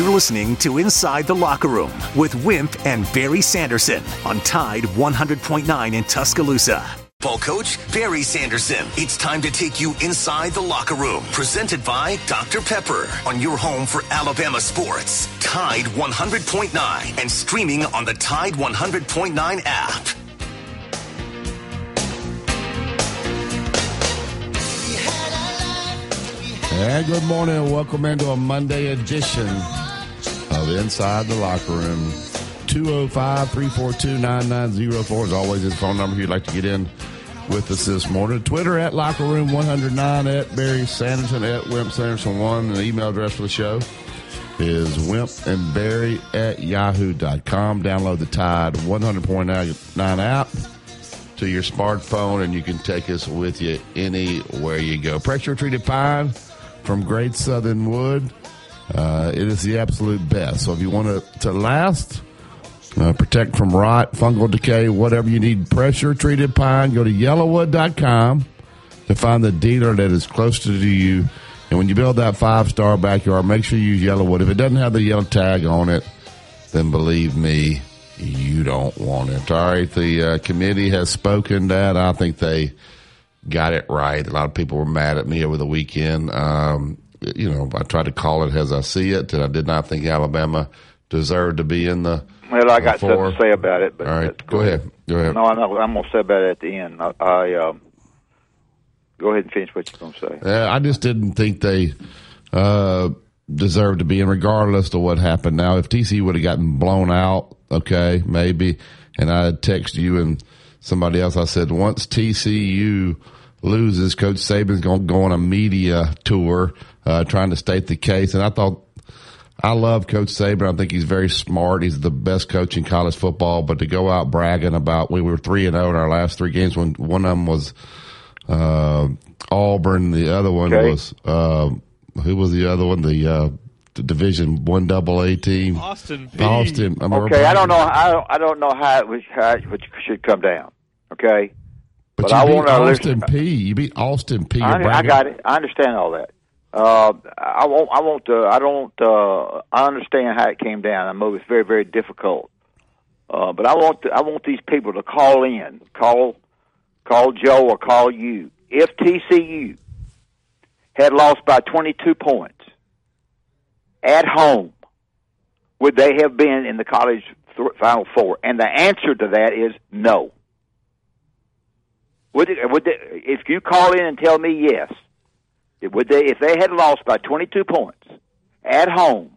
You're listening to Inside the Locker Room with Wimp and Barry Sanderson on Tide 100.9 in Tuscaloosa. Ball coach Barry Sanderson. It's time to take you inside the locker room. Presented by Dr. Pepper on your home for Alabama sports. Tide 100.9 and streaming on the Tide 100.9 app. And good morning and welcome into a Monday edition Inside the Locker Room. 205 342 9904 is always his phone number if you'd like to get in with us this morning. Twitter at Locker Room 109 at Barry Sanderson at Wimp Sanderson 1. And the email address for the show is wimp and barry at yahoo.com. Download the Tide 100.9 app to your smartphone and you can take us with you anywhere you go. Pressure treated pine from Great Southern Wood. Uh, it is the absolute best. So if you want to, to last, uh, protect from rot, fungal decay, whatever you need, pressure treated pine, go to yellowwood.com to find the dealer that is closest to you. And when you build that five star backyard, make sure you use Yellowwood. If it doesn't have the yellow tag on it, then believe me, you don't want it. All right, the uh, committee has spoken that. I think they got it right. A lot of people were mad at me over the weekend. Um, you know, I tried to call it as I see it, and I did not think Alabama deserved to be in the. Well, I got four. something to say about it. But All right, go ahead. Go ahead. No, I'm, I'm going to say about it at the end. I, I um, go ahead and finish what you're going to say. Uh, I just didn't think they uh, deserved to be in, regardless of what happened. Now, if TC would have gotten blown out, okay, maybe. And I text you and somebody else. I said once TCU loses, Coach Saban's going to go on a media tour uh, trying to state the case. And I thought I love Coach Saban. I think he's very smart. He's the best coach in college football. But to go out bragging about we were three and zero oh in our last three games when one of them was uh, Auburn, the other one okay. was uh, who was the other one? The uh, the Division One Double A team, Austin. Peay. Austin. I okay, I don't know. I don't, I don't know how it, was, how it should come down. Okay, but, but I want Austin Peay. You beat Austin Peay. I, I, got it. I understand all that. Uh, I won't. I won't. Uh, I don't. Uh, I understand how it came down. I know it's very, very difficult. Uh, but I want. To, I want these people to call in. Call. Call Joe or call you. If TCU had lost by 22 points at home, would they have been in the college Final Four? And the answer to that is no. Would, it, would they, if you call in and tell me yes, would they if they had lost by 22 points at home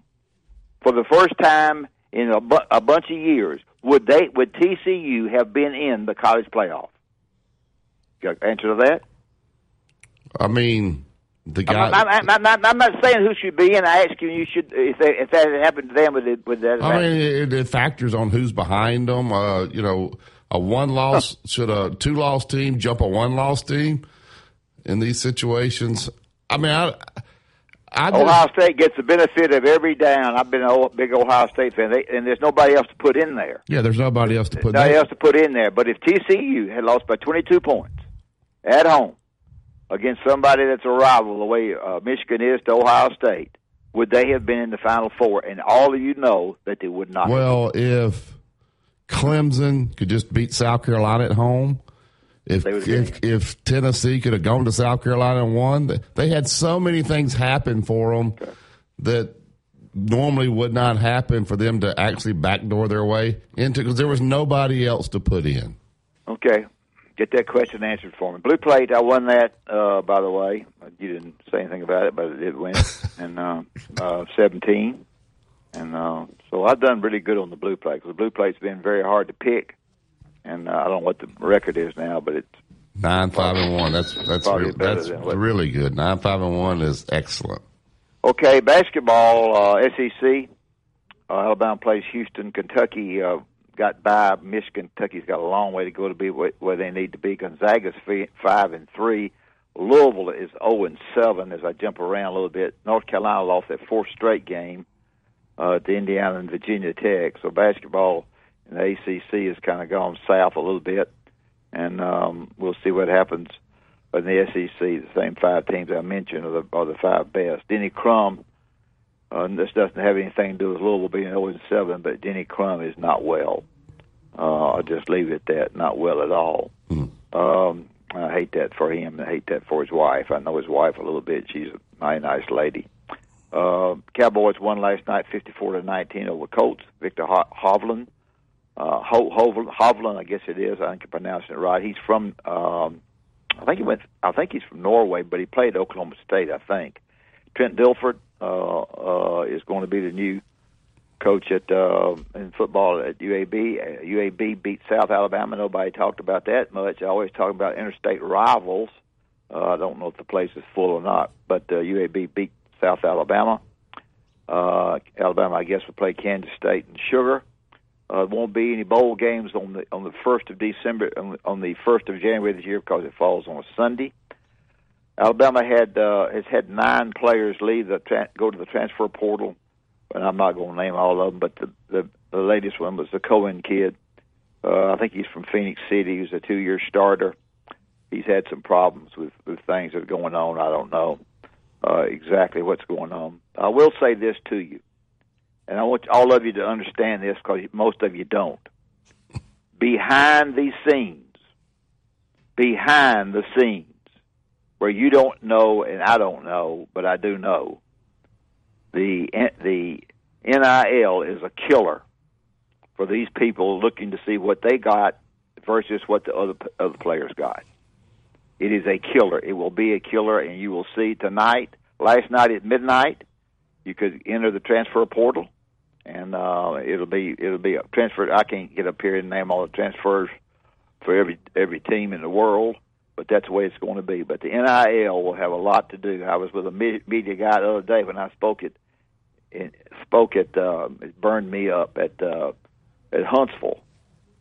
for the first time in a, bu- a bunch of years, would they would TCU have been in the college playoff? Answer to that? I mean, the guy. I'm, I'm, I'm, I'm, not saying who should be in. I ask you, you should if they, if that had happened to them, would it, would that? I mean, it, it, factors on who's behind them. Uh, you know, a one loss should a two loss team jump a one loss team in these situations? I mean, I. I just, Ohio State gets the benefit of every down. I've been a big Ohio State fan, they, and there's nobody else to put in there. Yeah, there's nobody else to put. Nobody else to put in there. But if TCU had lost by 22 points at home against somebody that's a rival, the way uh, Michigan is to Ohio State, would they have been in the Final Four? And all of you know that they would not. Well, if Clemson could just beat South Carolina at home. If if if Tennessee could have gone to South Carolina and won, they had so many things happen for them okay. that normally would not happen for them to actually backdoor their way into because there was nobody else to put in. Okay, get that question answered for me. Blue plate, I won that. Uh, by the way, you didn't say anything about it, but it did win. and uh, uh, seventeen. And uh, so I've done really good on the blue plate because the blue plate's been very hard to pick. And uh, I don't know what the record is now, but it's nine five and one. That's that's re- that's really good. Nine five and one is excellent. Okay, basketball uh, SEC. Uh, Alabama plays Houston. Kentucky uh, got by Michigan. Kentucky's got a long way to go to be where they need to be. Gonzaga's five and three. Louisville is zero oh and seven. As I jump around a little bit, North Carolina lost their fourth straight game uh, to Indiana and Virginia Tech. So basketball in the ACC has kind of gone south a little bit, and um, we'll see what happens. In the SEC, the same five teams I mentioned are the, are the five best. Denny Crum Uh, this doesn't have anything to do with Louisville being 0 7, but Denny Crum is not well. Uh, I'll just leave it at that. Not well at all. Mm. Um, I hate that for him. I hate that for his wife. I know his wife a little bit. She's a mighty nice lady. Uh, Cowboys won last night, 54 to 19 over Colts. Viktor Ho- Hovland, uh, Ho- Hovland, Hovland, I guess it is. I think I'm it right. He's from, um, I think he went. I think he's from Norway, but he played Oklahoma State. I think. Trent Dilfer uh, uh, is going to be the new coach at uh, in football at UAB. UAB beat South Alabama. Nobody talked about that much. I always talk about interstate rivals. Uh, I don't know if the place is full or not, but uh, UAB beat South Alabama. Uh, Alabama, I guess, will play Kansas State and Sugar. Uh, won't be any bowl games on the on the first of December on, on the first of January this year because it falls on a Sunday. Alabama had uh, has had nine players leave the tra- go to the transfer portal and I'm not going to name all of them, but the the, the latest one was the Cohen kid. Uh, I think he's from Phenix City. He's a two-year starter. He's had some problems with with things that are going on. I don't know uh, exactly what's going on. I will say this to you, and I want all of you to understand this because most of you don't. Behind these scenes, behind the scenes, where you don't know and I don't know, but I do know the the NIL is a killer for these people looking to see what they got versus what the other other players got. It is a killer. It will be a killer, and you will see tonight. Last night at midnight, you could enter the transfer portal, and uh, it'll be it'll be a transfer. I can't get up here and name all the transfers for every every team in the world, but that's the way it's going to be. But the NIL will have a lot to do. I was with a media guy the other day when I spoke at spoke at uh, it burned me up at uh, at Huntsville.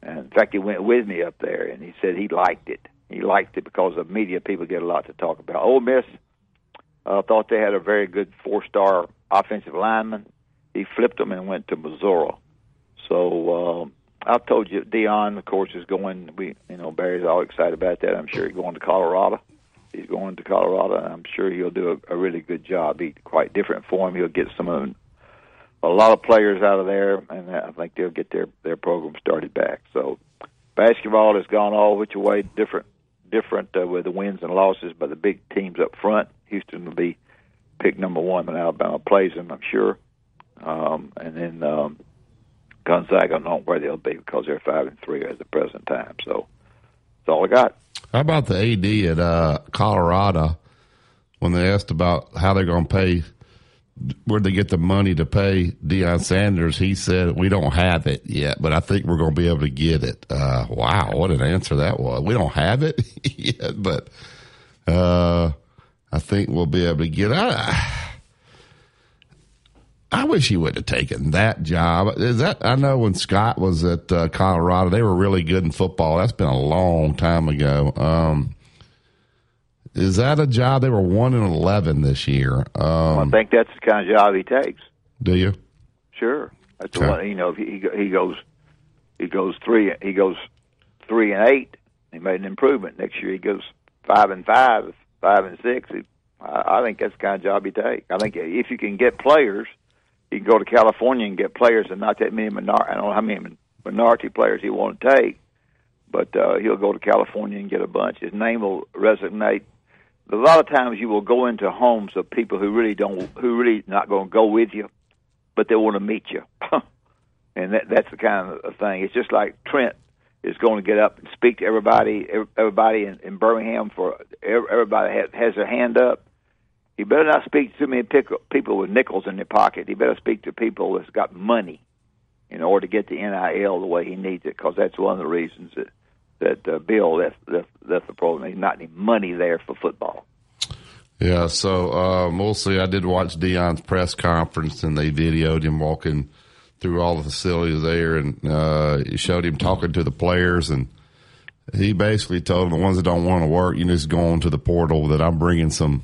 And in fact, he went with me up there, and he said he liked it. He liked it because the media people get a lot to talk about. Ole Miss uh, thought they had a very good four-star offensive lineman. He flipped them and went to Missouri. So uh, I told you, Deion, of course, is going. We, you know, Barry's all excited about that. I'm sure he's going to Colorado he's going to Colorado, and I'm sure he'll do a, a really good job. Be quite different for him. He'll get some of a lot of players out of there, and I think they'll get their their program started back. So basketball has gone all which way different different uh, with the wins and losses, but the big teams up front, Houston will be pick number one when Alabama plays them, I'm sure. Um, and then um, Gonzaga, I don't know where they'll be because they're five and three at the present time. So that's all I got. How about the AD at uh, Colorado when they asked about how they're going to pay? Where they get the money to pay Deion Sanders? He said, "We don't have it yet, but I think we're going to be able to get it." Uh, wow, what an answer that was! We don't have it yet, but uh, I think we'll be able to get it. I wish he would have taken that job. Is that I know when Scott was at uh, Colorado, they were really good in football. That's been a long time ago. Um, is that a job? They were one and eleven this year. Um, I think that's the kind of job he takes. Do you? Sure. That's okay. what you know. If he he goes he goes three he goes three and eight. He made an improvement. Next year he goes five and five, five and six. He, I, I think that's the kind of job he takes. I think if you can get players you can go to California and get players and not that many minority. I don't know how many minority players he want to take, but uh, he'll go to California and get a bunch. His name will resonate. A lot of times you will go into homes of people who really don't, who really not going to go with you, but they want to meet you, and that, that's the kind of thing. It's just like Trent is going to get up and speak to everybody, everybody in, in Birmingham for everybody has, has their hand up you better not speak to too many people with nickels in their pocket. You better speak to people that's got money in order to get the NIL the way he needs it, because that's one of the reasons that that uh, Bill that's, that's that's the problem. There's not any money there for football. Yeah, so um, we'll. I did watch Deion's press conference, and they videoed him walking through all the facilities there, and uh, showed him talking to the players, and he basically told them the ones that don't want to work, you just go on to the portal. That I'm bringing some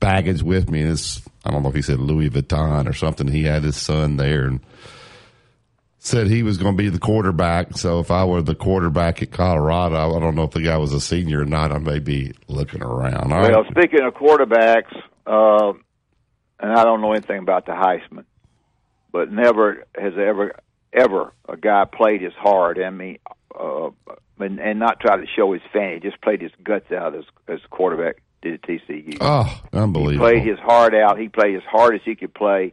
baggage with me. And it's, I don't know if he said Louis Vuitton or something. He had his son there and said he was going to be the quarterback. So if I were the quarterback at Colorado, I don't know if the guy was a senior or not. I may be looking around. All well, right. speaking of quarterbacks, uh, and I don't know anything about the Heisman, but never has ever ever a guy played as hard. I mean, uh, and, and not try to show his fanny. Just played his guts out as as quarterback did at TCU. Oh, unbelievable! He played his heart out. He played as hard as he could play.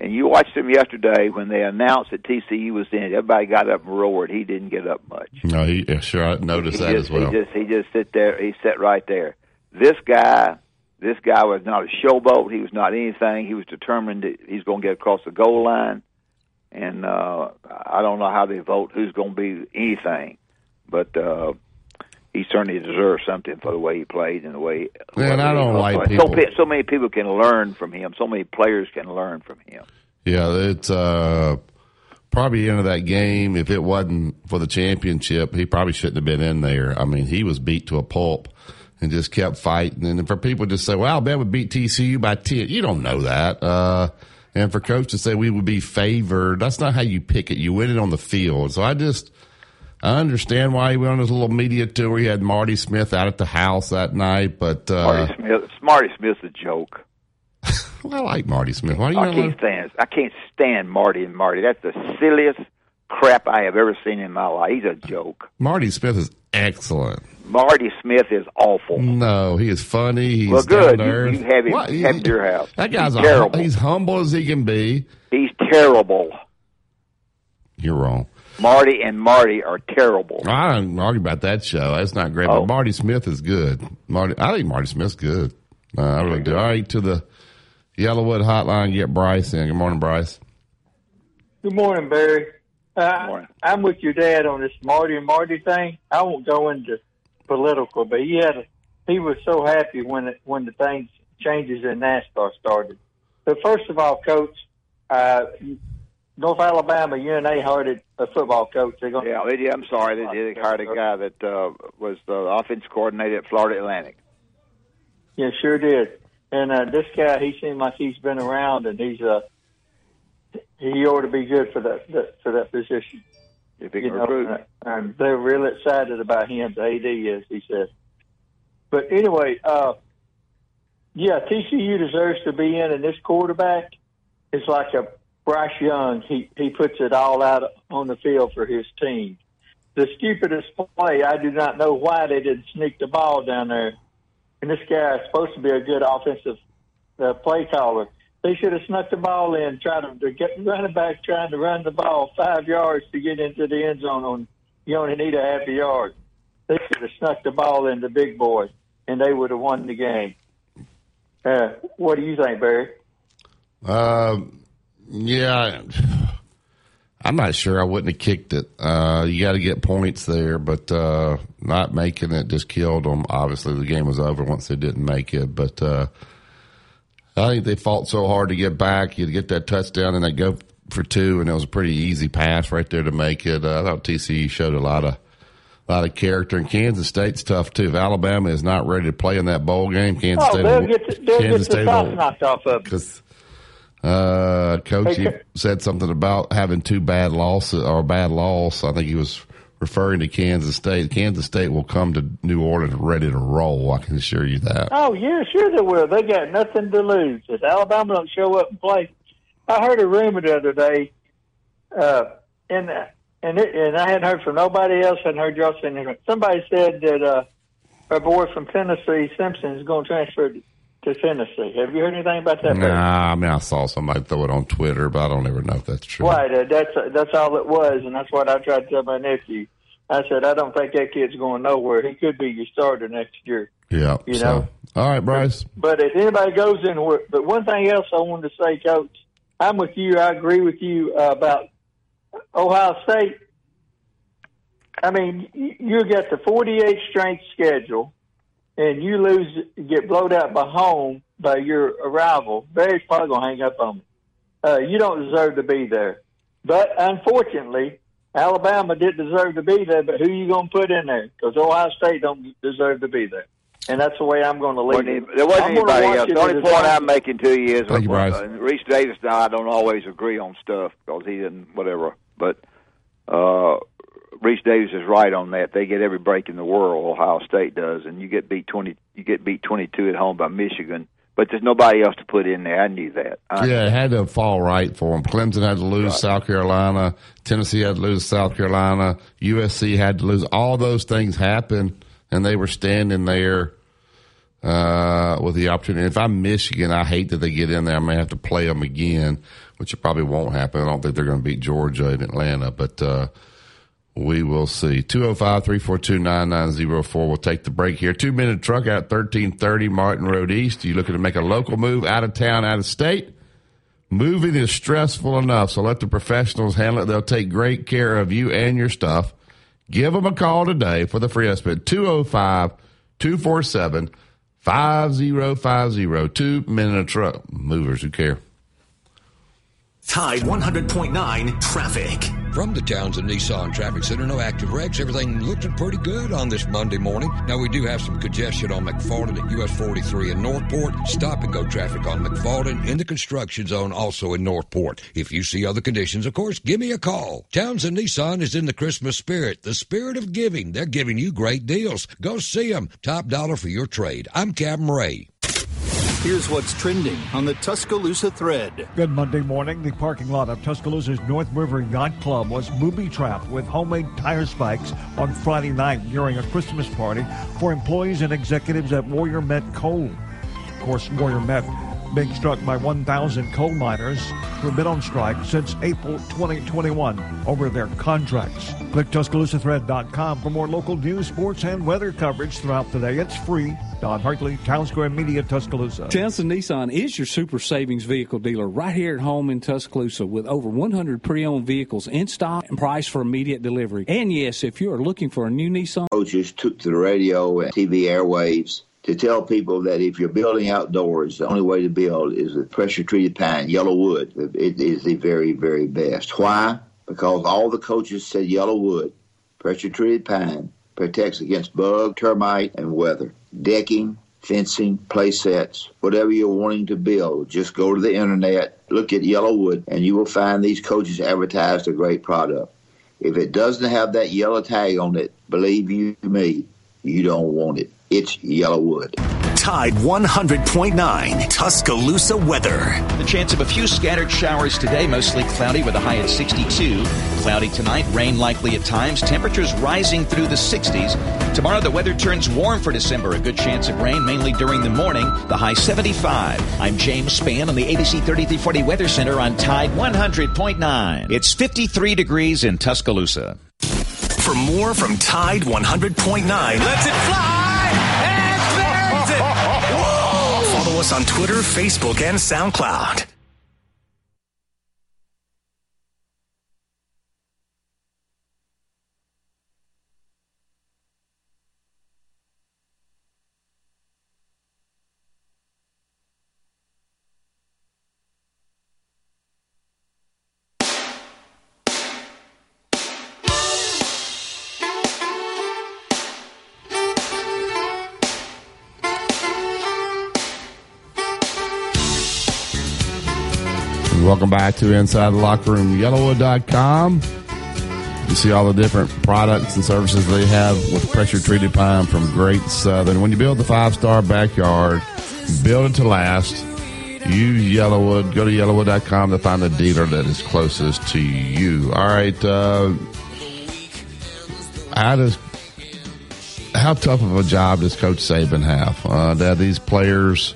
And you watched him yesterday when they announced that TCU was in. Everybody got up and roared. He didn't get up much. No, he yeah, sure I noticed he that just, as well. He just he just sit there. He sat right there. This guy, this guy was not a showboat. He was not anything. He was determined that he's going to get across the goal line. And uh, I don't know how they vote who's going to be anything, but uh, he certainly deserves something for the way he played and the way. Man, I don't like so, people. So many people can learn from him. So many players can learn from him. Yeah, it's uh, probably into that game. If it wasn't for the championship, he probably shouldn't have been in there. I mean, he was beat to a pulp and just kept fighting. And for people to say, "Well, Alabama would beat TCU by ten, you don't know that. Uh, and for coach to say we would be favored, that's not how you pick it. You win it on the field. So I just. I understand why he went on his little media tour. He had Marty Smith out at the house that night, but uh, Marty Smith, Marty Smith's a joke. well, I like Marty Smith. Why do you I can't like- stand. I can't stand Marty and Marty. That's the silliest crap I have ever seen in my life. He's a joke. Marty Smith is excellent. Marty Smith is awful. No, he is funny. He's a well, good. You, you have him What? at your house. That guy's he's a, terrible. he's humble as he can be. He's terrible. You're wrong. Marty and Marty are terrible. I don't argue about that show. That's not great. Oh. But Marty Smith is good. Marty, I think Marty Smith's good. Uh, I really do. All right, to the Yellowwood Hotline. Get Bryce in. Good morning, Bryce. Good morning, Barry. Uh, morning. I'm with your dad on this Marty and Marty thing. I won't go into political, but he had a, he was so happy when it, when the things changes in NASCAR started. But first of all, Coach, uh, North Alabama UNA hired a football coach. They're going. Yeah, they did. I'm sorry. They did. They hired a guy that uh, was the offense coordinator at Florida Atlantic. Yeah, sure did. And uh, this guy, he seemed like he's been around, and he's uh, he ought to be good for that, that for that position. If he you can know, recruit. uh, and they're really excited about him. The AD is, he said. But anyway, uh, yeah, TCU deserves to be in, and this quarterback is like a Bryce Young. He he puts it all out on the field for his team. The stupidest play, I do not know why they didn't sneak the ball down there. And this guy is supposed to be a good offensive uh, play caller. They should have snuck the ball in, tried to, get running back trying to run the ball five yards to get into the end zone. On you only need a half a yard. They should have snuck the ball in the big boy, and they would have won the game. Uh, what do you think, Barry? Um, yeah, I'm not sure. I wouldn't have kicked it. Uh, you got to get points there, but uh, not making it just killed them. Obviously, the game was over once they didn't make it. But uh, I think they fought so hard to get back. You get that touchdown, and they go for two, and it was a pretty easy pass right there to make it. Uh, I thought TCU showed a lot of. A lot of character, and Kansas State's tough too. If Alabama is not ready to play in that bowl game, Kansas Oh, State they'll get the, Kansas get State will- knocked off of because uh, coach he said something about having two bad losses or a bad loss. I think he was referring to Kansas State. Kansas State will come to New Orleans ready to roll. I can assure you that. Oh yeah, sure they will. They got nothing to lose. If Alabama don't show up and play, I heard a rumor the other day, uh, and and it, and I hadn't heard from nobody else. I hadn't heard y'all saying anything. Somebody said that uh, our boy from Tennessee, Simpson, is going to transfer to to Tennessee. Have you heard anything about that? Nah, I mean I saw somebody throw it on Twitter, but I don't ever know if that's true. Right, uh, that's that's all it was, and that's what I tried to tell my nephew. I said I don't think that kid's going nowhere. He could be your starter next year. Yeah. You so. know. All right, Bryce. But if anybody goes in, but one thing else I wanted to say, Coach, I'm with you. I agree with you uh, about Ohio State. I mean, you you get the 48 strength schedule, and you lose, get blowed out by home by your arrival, Barry's probably gonna hang up on me. Uh, you don't deserve to be there. But unfortunately, Alabama didn't deserve to be there. But who you gonna put in there? Because Ohio State don't deserve to be there. And that's the way I'm going to leave Wasn't it. any- there wasn't I'm gonna anybody else. The only point long- I'm making to you is Thank you, Bryce. uh, Rece Davis and I don't always agree on stuff because he didn't whatever. But uh, Rece Davis is right on that. They get every break in the world. Ohio State does, and you get beat twenty. You get beat twenty two at home by Michigan. but there's nobody else to put in there. I knew that. I yeah, it had to fall right for them. Clemson had to lose right. South Carolina. Tennessee had to lose South Carolina. USC had to lose. All those things happened, and they were standing there uh, with the opportunity. If I'm Michigan, I hate that they get in there. I may have to play them again, which probably won't happen. I don't think they're going to beat Georgia in Atlanta, but uh, we will see. 205 342 9904. We'll take the break here. Two minute truck out 1330 Martin Road East. You looking to make a local move out of town, out of state? Moving is stressful enough, so let the professionals handle it. They'll take great care of you and your stuff. Give them a call today for the free estimate 205 247 5050. Two oh minute truck. Movers who care. Tide 100.9 traffic. From the Townsend Nissan Traffic Center, no active wrecks. Everything looking pretty good on this Monday morning. Now, we do have some congestion on McFarland at US 43 in Northport. Stop and go traffic on McFarland in the construction zone, also in Northport. If you see other conditions, of course, give me a call. Towns Townsend Nissan is in the Christmas spirit, the spirit of giving. They're giving you great deals. Go see them. Top dollar for your trade. I'm Captain Ray. Here's what's trending on the Tuscaloosa thread. Good Monday morning. The parking lot of Tuscaloosa's North River Yacht Club was booby trapped with homemade tire spikes on Friday night during a Christmas party for employees and executives at Warrior Met Coal. Of course, Warrior Met being struck by 1,000 coal miners who have been on strike since April 2021 over their contracts. Click TuscaloosaThread.com for more local news, sports, and weather coverage throughout the day. It's free. Don Hartley, Town Square Media, Tuscaloosa. Townsend Nissan is your super savings vehicle dealer right here at home in Tuscaloosa with over 100 pre-owned vehicles in stock and priced for immediate delivery. And yes, if you are looking for a new Nissan, coaches took to the radio and TV airwaves to tell people that if you're building outdoors, the only way to build is with pressure treated pine, yellow wood. It is the very, very best. Why? Because all the coaches said yellow wood, pressure treated pine, protects against bug, termite, and weather. Decking, fencing, play sets, whatever you're wanting to build, just go to the internet, look at Yellowwood, and you will find these coaches advertised a great product. If it doesn't have that yellow tag on it, believe you me, you don't want it. It's Yellowwood. Tide 100.9 Tuscaloosa weather. The chance of a few scattered showers today, mostly cloudy with a high at 62. Cloudy tonight, rain likely at times. Temperatures rising through the 60s. Tomorrow, the weather turns warm for December. A good chance of rain, mainly during the morning. The high 75. I'm James Spann on the ABC 3340 Weather Center on Tide 100.9. It's 53 degrees in Tuscaloosa. For more from Tide 100.9, let's it fly! Follow us on Twitter, Facebook, and SoundCloud. Welcome back to Inside the Locker Room, yellowwood.com. You see all the different products and services they have with pressure treated pine from Great Southern. When you build the five star backyard, build it to last. Use Yellowwood. Go to yellowwood.com to find the dealer that is closest to you. All right. Uh, how does how tough of a job does Coach Saban have? Uh, that these players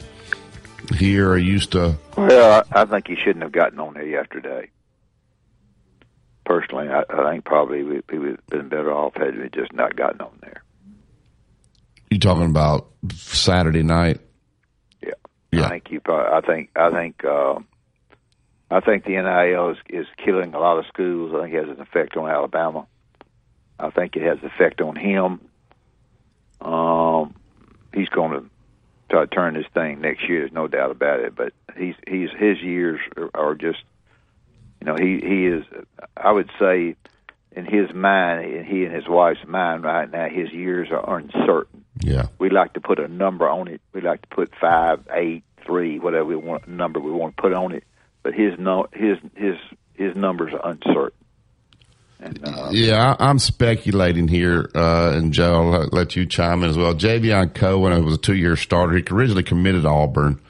here are used to well, I, think he shouldn't have gotten on there yesterday. Personally, I, I think probably we, we would have been better off had we just not gotten on there. You talking about Saturday night? Yeah, yeah. I think you. Probably, I think. I think. Uh, I think the NIL is, is killing a lot of schools. I think it has an effect on Alabama. I think it has an effect on him. Um, he's going to try to turn this thing next year. There's no doubt about it. But he's he's his years are, are just, you know, he he is. I would say, in his mind, in he and his wife's mind right now, his years are uncertain. Yeah, we like to put a number on it. We like to put five, eight, three, whatever we want number we want to put on it. But his no his his his numbers are uncertain. And, uh, yeah, I, am speculating here, uh, and Joe, I'll let, you chime in as well. Javion Cohen was a two-year starter. He originally committed Auburn.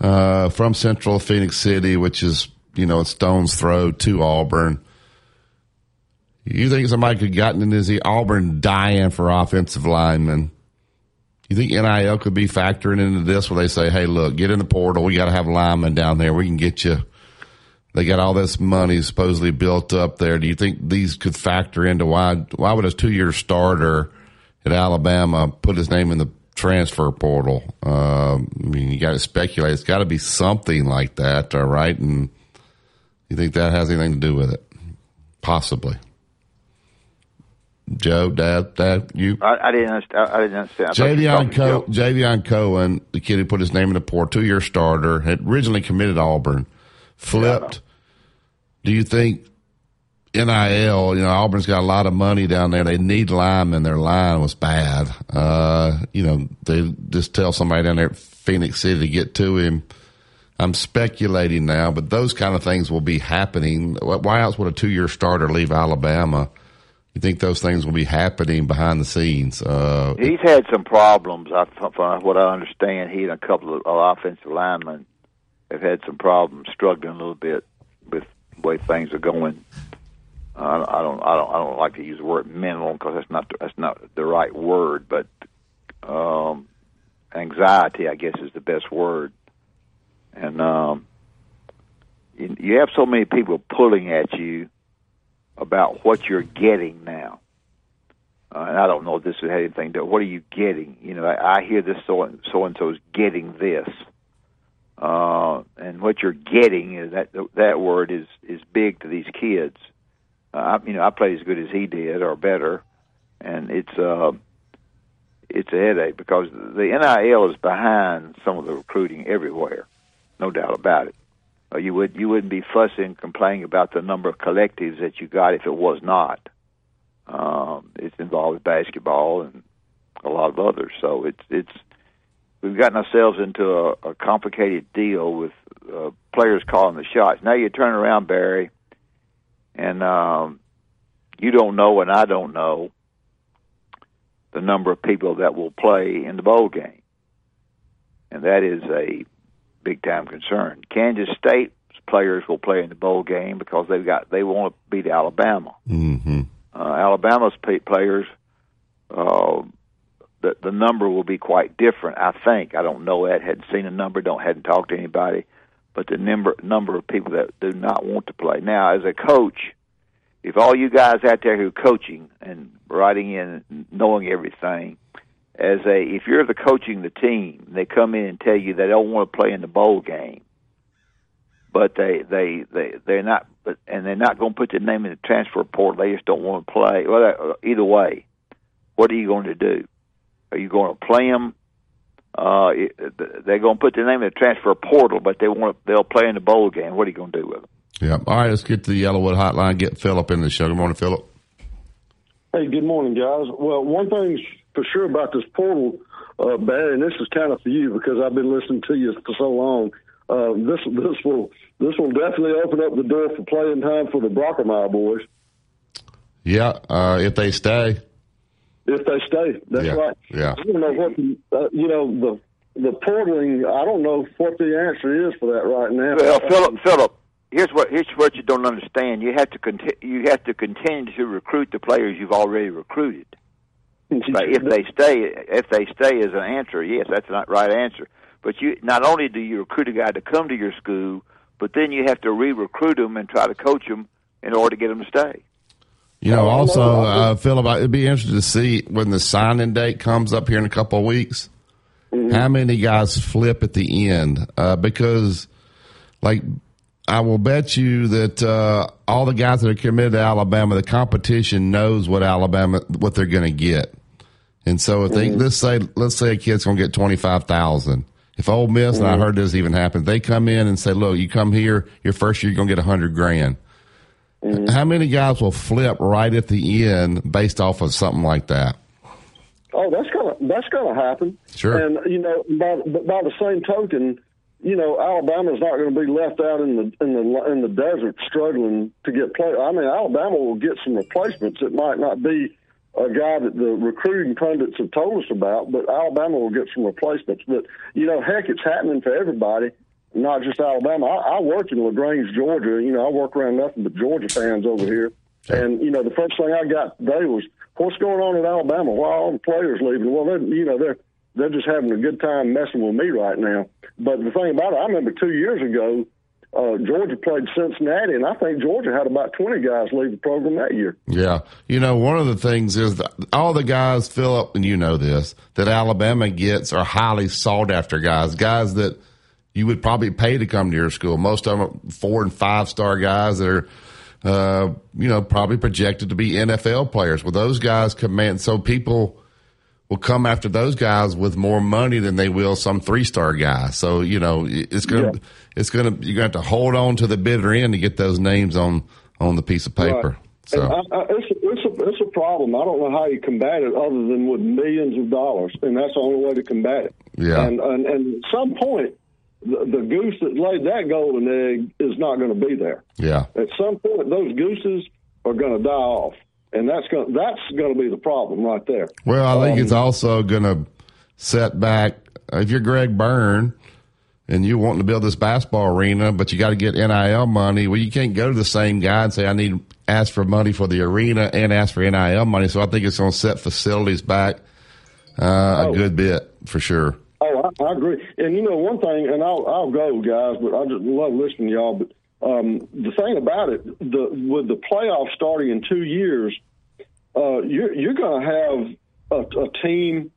uh, from Central Phenix City, which is you know a stone's throw to Auburn. You think somebody could gotten into the Auburn dying for offensive linemen? You think NIL could be factoring into this where they say, hey, look, get in the portal. We got to have linemen down there. We can get you. They got all this money supposedly built up there. Do you think these could factor into why, why would a two year starter at Alabama put his name in the transfer portal? Uh, I mean, you got to speculate. It's got to be something like that, all right? And you think that has anything to do with it? Possibly. Joe, Dad, Dad, you? I, I didn't understand. I didn't understand. Javion, Co- Javion Cohen, the kid who put his name in the port, two year starter, had originally committed Auburn, flipped. Do you think NIL, you know, Auburn's got a lot of money down there. They need linemen. Their line was bad. Uh, you know, they just tell somebody down there at Phenix City to get to him. I'm speculating now, but those kind of things will be happening. Why else would a two year starter leave Alabama? you think those things will be happening behind the scenes? Uh, He's had some problems. I, from what I understand, he and a couple of offensive linemen have had some problems, struggling a little bit way things are going. Uh, I don't, I don't, I don't like to use the word mental because that's not that's not the right word, but um, anxiety, I guess, is the best word. And um, you, you have so many people pulling at you about what you're getting now. Uh, and I don't know if this has anything to what are you getting? You know, I, I hear this so so and so is getting this, uh, and what you're getting is that that word is is big to these kids. Uh, I, you know, I played as good as he did or better, and it's uh, it's a headache because the NIL is behind some of the recruiting everywhere, no doubt about it you would you wouldn't be fussing, complaining about the number of collectives that you got if it was not. Um, it's involved with basketball and a lot of others. So it's it's we've gotten ourselves into a, a complicated deal with uh, players calling the shots. Now you turn around, Barry, and um, you don't know, and I don't know the number of people that will play in the bowl game, and that is a big time concern. Kansas State players will play in the bowl game because they've got they want to beat Alabama. Mm-hmm. Uh, Alabama's players, uh, the the number will be quite different. I think I don't know that. Hadn't seen a number. Don't hadn't talked to anybody. But the number number of people that do not want to play now, as a coach, if all you guys out there who are coaching and writing in, knowing everything, as a if you're the coaching the team, they come in and tell you they don't want to play in the bowl game, but they they they they're not, and they're not going to put their name in the transfer portal. They just don't want to play. Well, uh, either way, what are you going to do? Are you going to play them? Uh, they're going to put their name in the transfer portal, but they want to, they'll play in the bowl game. What are you going to do with them? Yeah. All right, let's get to the Yellowwood Hotline. Get Philip in the show. Good morning, Philip. Hey, good morning, guys. Well, one thing's for sure about this portal, uh, Barry, and this is kind of for you because I've been listening to you for so long. Uh, this this will this will definitely open up the door for playing time for the Brockermeyer boys. Yeah, uh, if they stay. If they stay, that's yeah. right. Yeah. I don't know what the, uh, you know the the portaling. I don't know what the answer is for that right now. Well, Philip, Philip, here's what here's what you don't understand. You have to conti- you have to continue to recruit the players you've already recruited. but if they stay, if they stay as an answer, yes, that's the right answer. But you not only do you recruit a guy to come to your school, but then you have to re-recruit them and try to coach them in order to get them to stay. You know, also, uh, Philip, it'd be interesting to see when the signing date comes up here in a couple of weeks. Mm-hmm. How many guys flip at the end? Uh, because, like, I will bet you that uh, all the guys that are committed to Alabama, the competition knows what Alabama what they're going to get, and so if they mm-hmm. let's say let's say a kid's going to get twenty five thousand. If Ole Miss, mm-hmm. and I mm-hmm. heard this even happen, they come in and say, "Look, you come here, your first year, you're going to get a hundred grand." Mm-hmm. How many guys will flip right at the end based off of something like that? Oh, that's gonna that's gonna happen. Sure. And you know, by by the same token, you know, Alabama's not going to be left out in the in the in the desert struggling to get play. I mean, Alabama will get some replacements. It might not be a guy that the recruiting pundits have told us about, but Alabama will get some replacements. But you know, heck, it's happening for everybody. Not just Alabama. I, I work in Lagrange, Georgia. You know, I work around nothing but Georgia fans over here. And you know, the first thing I got today was, "What's going on in Alabama? Why are all the players leaving?" Well, they're you know they're they're just having a good time messing with me right now. But the thing about it, I remember two years ago, uh, Georgia played Cincinnati, and I think Georgia had about 20 guys leave the program that year. Yeah. You know, one of the things is that all the guys, Philip, and you know this, that Alabama gets are highly sought after guys, guys that you would probably pay to come to your school. Most of them are four and five star guys that are, uh, you know, probably projected to be NFL players. Well, those guys command, so people, will come after those guys with more money than they will some three star guy. So you know it's gonna yeah. it's gonna you're gonna have to hold on to the bitter end to get those names on on the piece of paper. Right. So I, I, it's, a, it's a it's a problem. I don't know how you combat it other than with millions of dollars, and that's the only way to combat it. Yeah, and and, and at some point. The, goose that laid that golden egg is not going to be there. Yeah. At some point, those gooses are going to die off and that's going that's going to be the problem right there. Well, I think um, it's also going to set back if you're Greg Byrne and you want to build this basketball arena, but you got to get NIL money. Well, you can't go to the same guy and say I need ask for money for the arena and ask for NIL money. So I think it's going to set facilities back uh, oh. a good bit for sure. I, I, agree. And you know one thing, and I'll I'll go, guys, but I just love listening to y'all. But um, the thing about it, the, with the playoffs starting in two years, uh, you're, you're going to have a, a, team,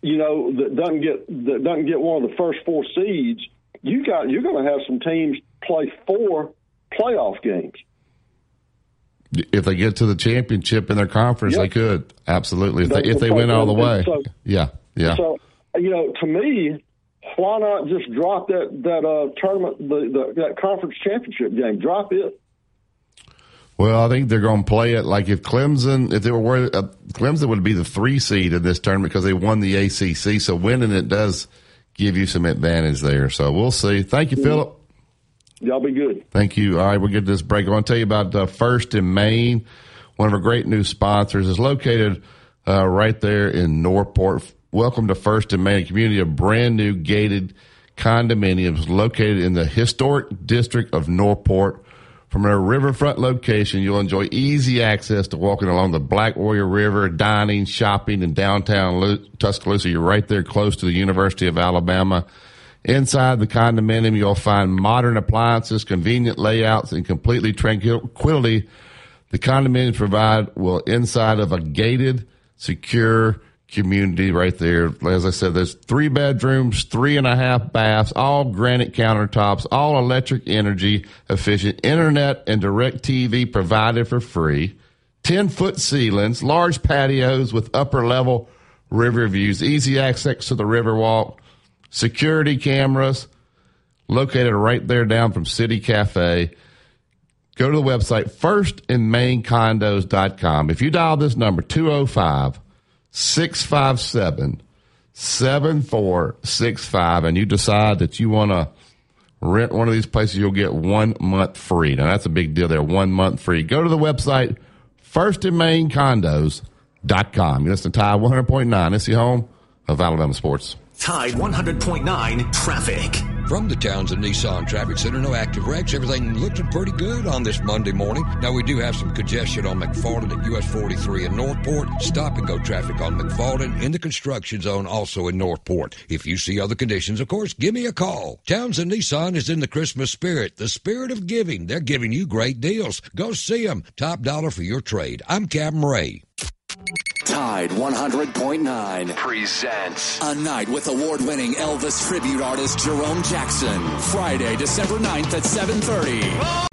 you know, that doesn't get that doesn't get one of the first four seeds. You got you're going to have some teams play four playoff games. If they get to the championship in their conference, yep. they could absolutely if they, they if they win all the way. So, yeah, yeah. So you know, to me, why not just drop that that uh, tournament, the, the, that conference championship game? Drop it. Well, I think they're going to play it like if Clemson, if they were worried, uh, Clemson would be the three seed in this tournament because they won the ACC. So winning it does give you some advantage there. So we'll see. Thank you, mm-hmm. Philip. Y'all be good. Thank you. All right, we'll get this break. I want to tell you about uh, First and Main. One of our great new sponsors is located uh, right there in Northport. Welcome to First and Main, community of brand new gated condominiums located in the historic district of Northport. From a riverfront location, you'll enjoy easy access to walking along the Black Warrior River, dining, shopping in downtown Tuscaloosa. You're right there close to the University of Alabama. Inside the condominium, you'll find modern appliances, convenient layouts, and completely tranquility. The condominiums provide will inside of a gated, secure, community right there. As I said, there's three bedrooms, three and a half baths, all granite countertops, all electric energy efficient, internet and direct TV provided for free, 10 foot ceilings, large patios with upper level river views, easy access to the river walk, security cameras located right there down from City Cafe. Go to the website firstinmaincondos.com. If you dial this number 205 657 7465 and you decide that you want to rent one of these places, you'll get one month free. Now, that's a big deal there. One month free. Go to the website, firstinmaincondos.com. You listen to Tide 100.9. It's home of Alabama sports. Tide 100.9 traffic. From the Townsend Nissan Traffic Center, no active wrecks. Everything looking pretty good on this Monday morning. Now, we do have some congestion on McFarland at US 43 in Northport. Stop and go traffic on McFarland in the construction zone, also in Northport. If you see other conditions, of course, give me a call. Towns Townsend Nissan is in the Christmas spirit, the spirit of giving. They're giving you great deals. Go see them. Top dollar for your trade. I'm Captain Ray. Tide 100.9 presents A Night with award winning Elvis tribute artist Jerome Jackson. Friday, December 9th at 7.30. Well,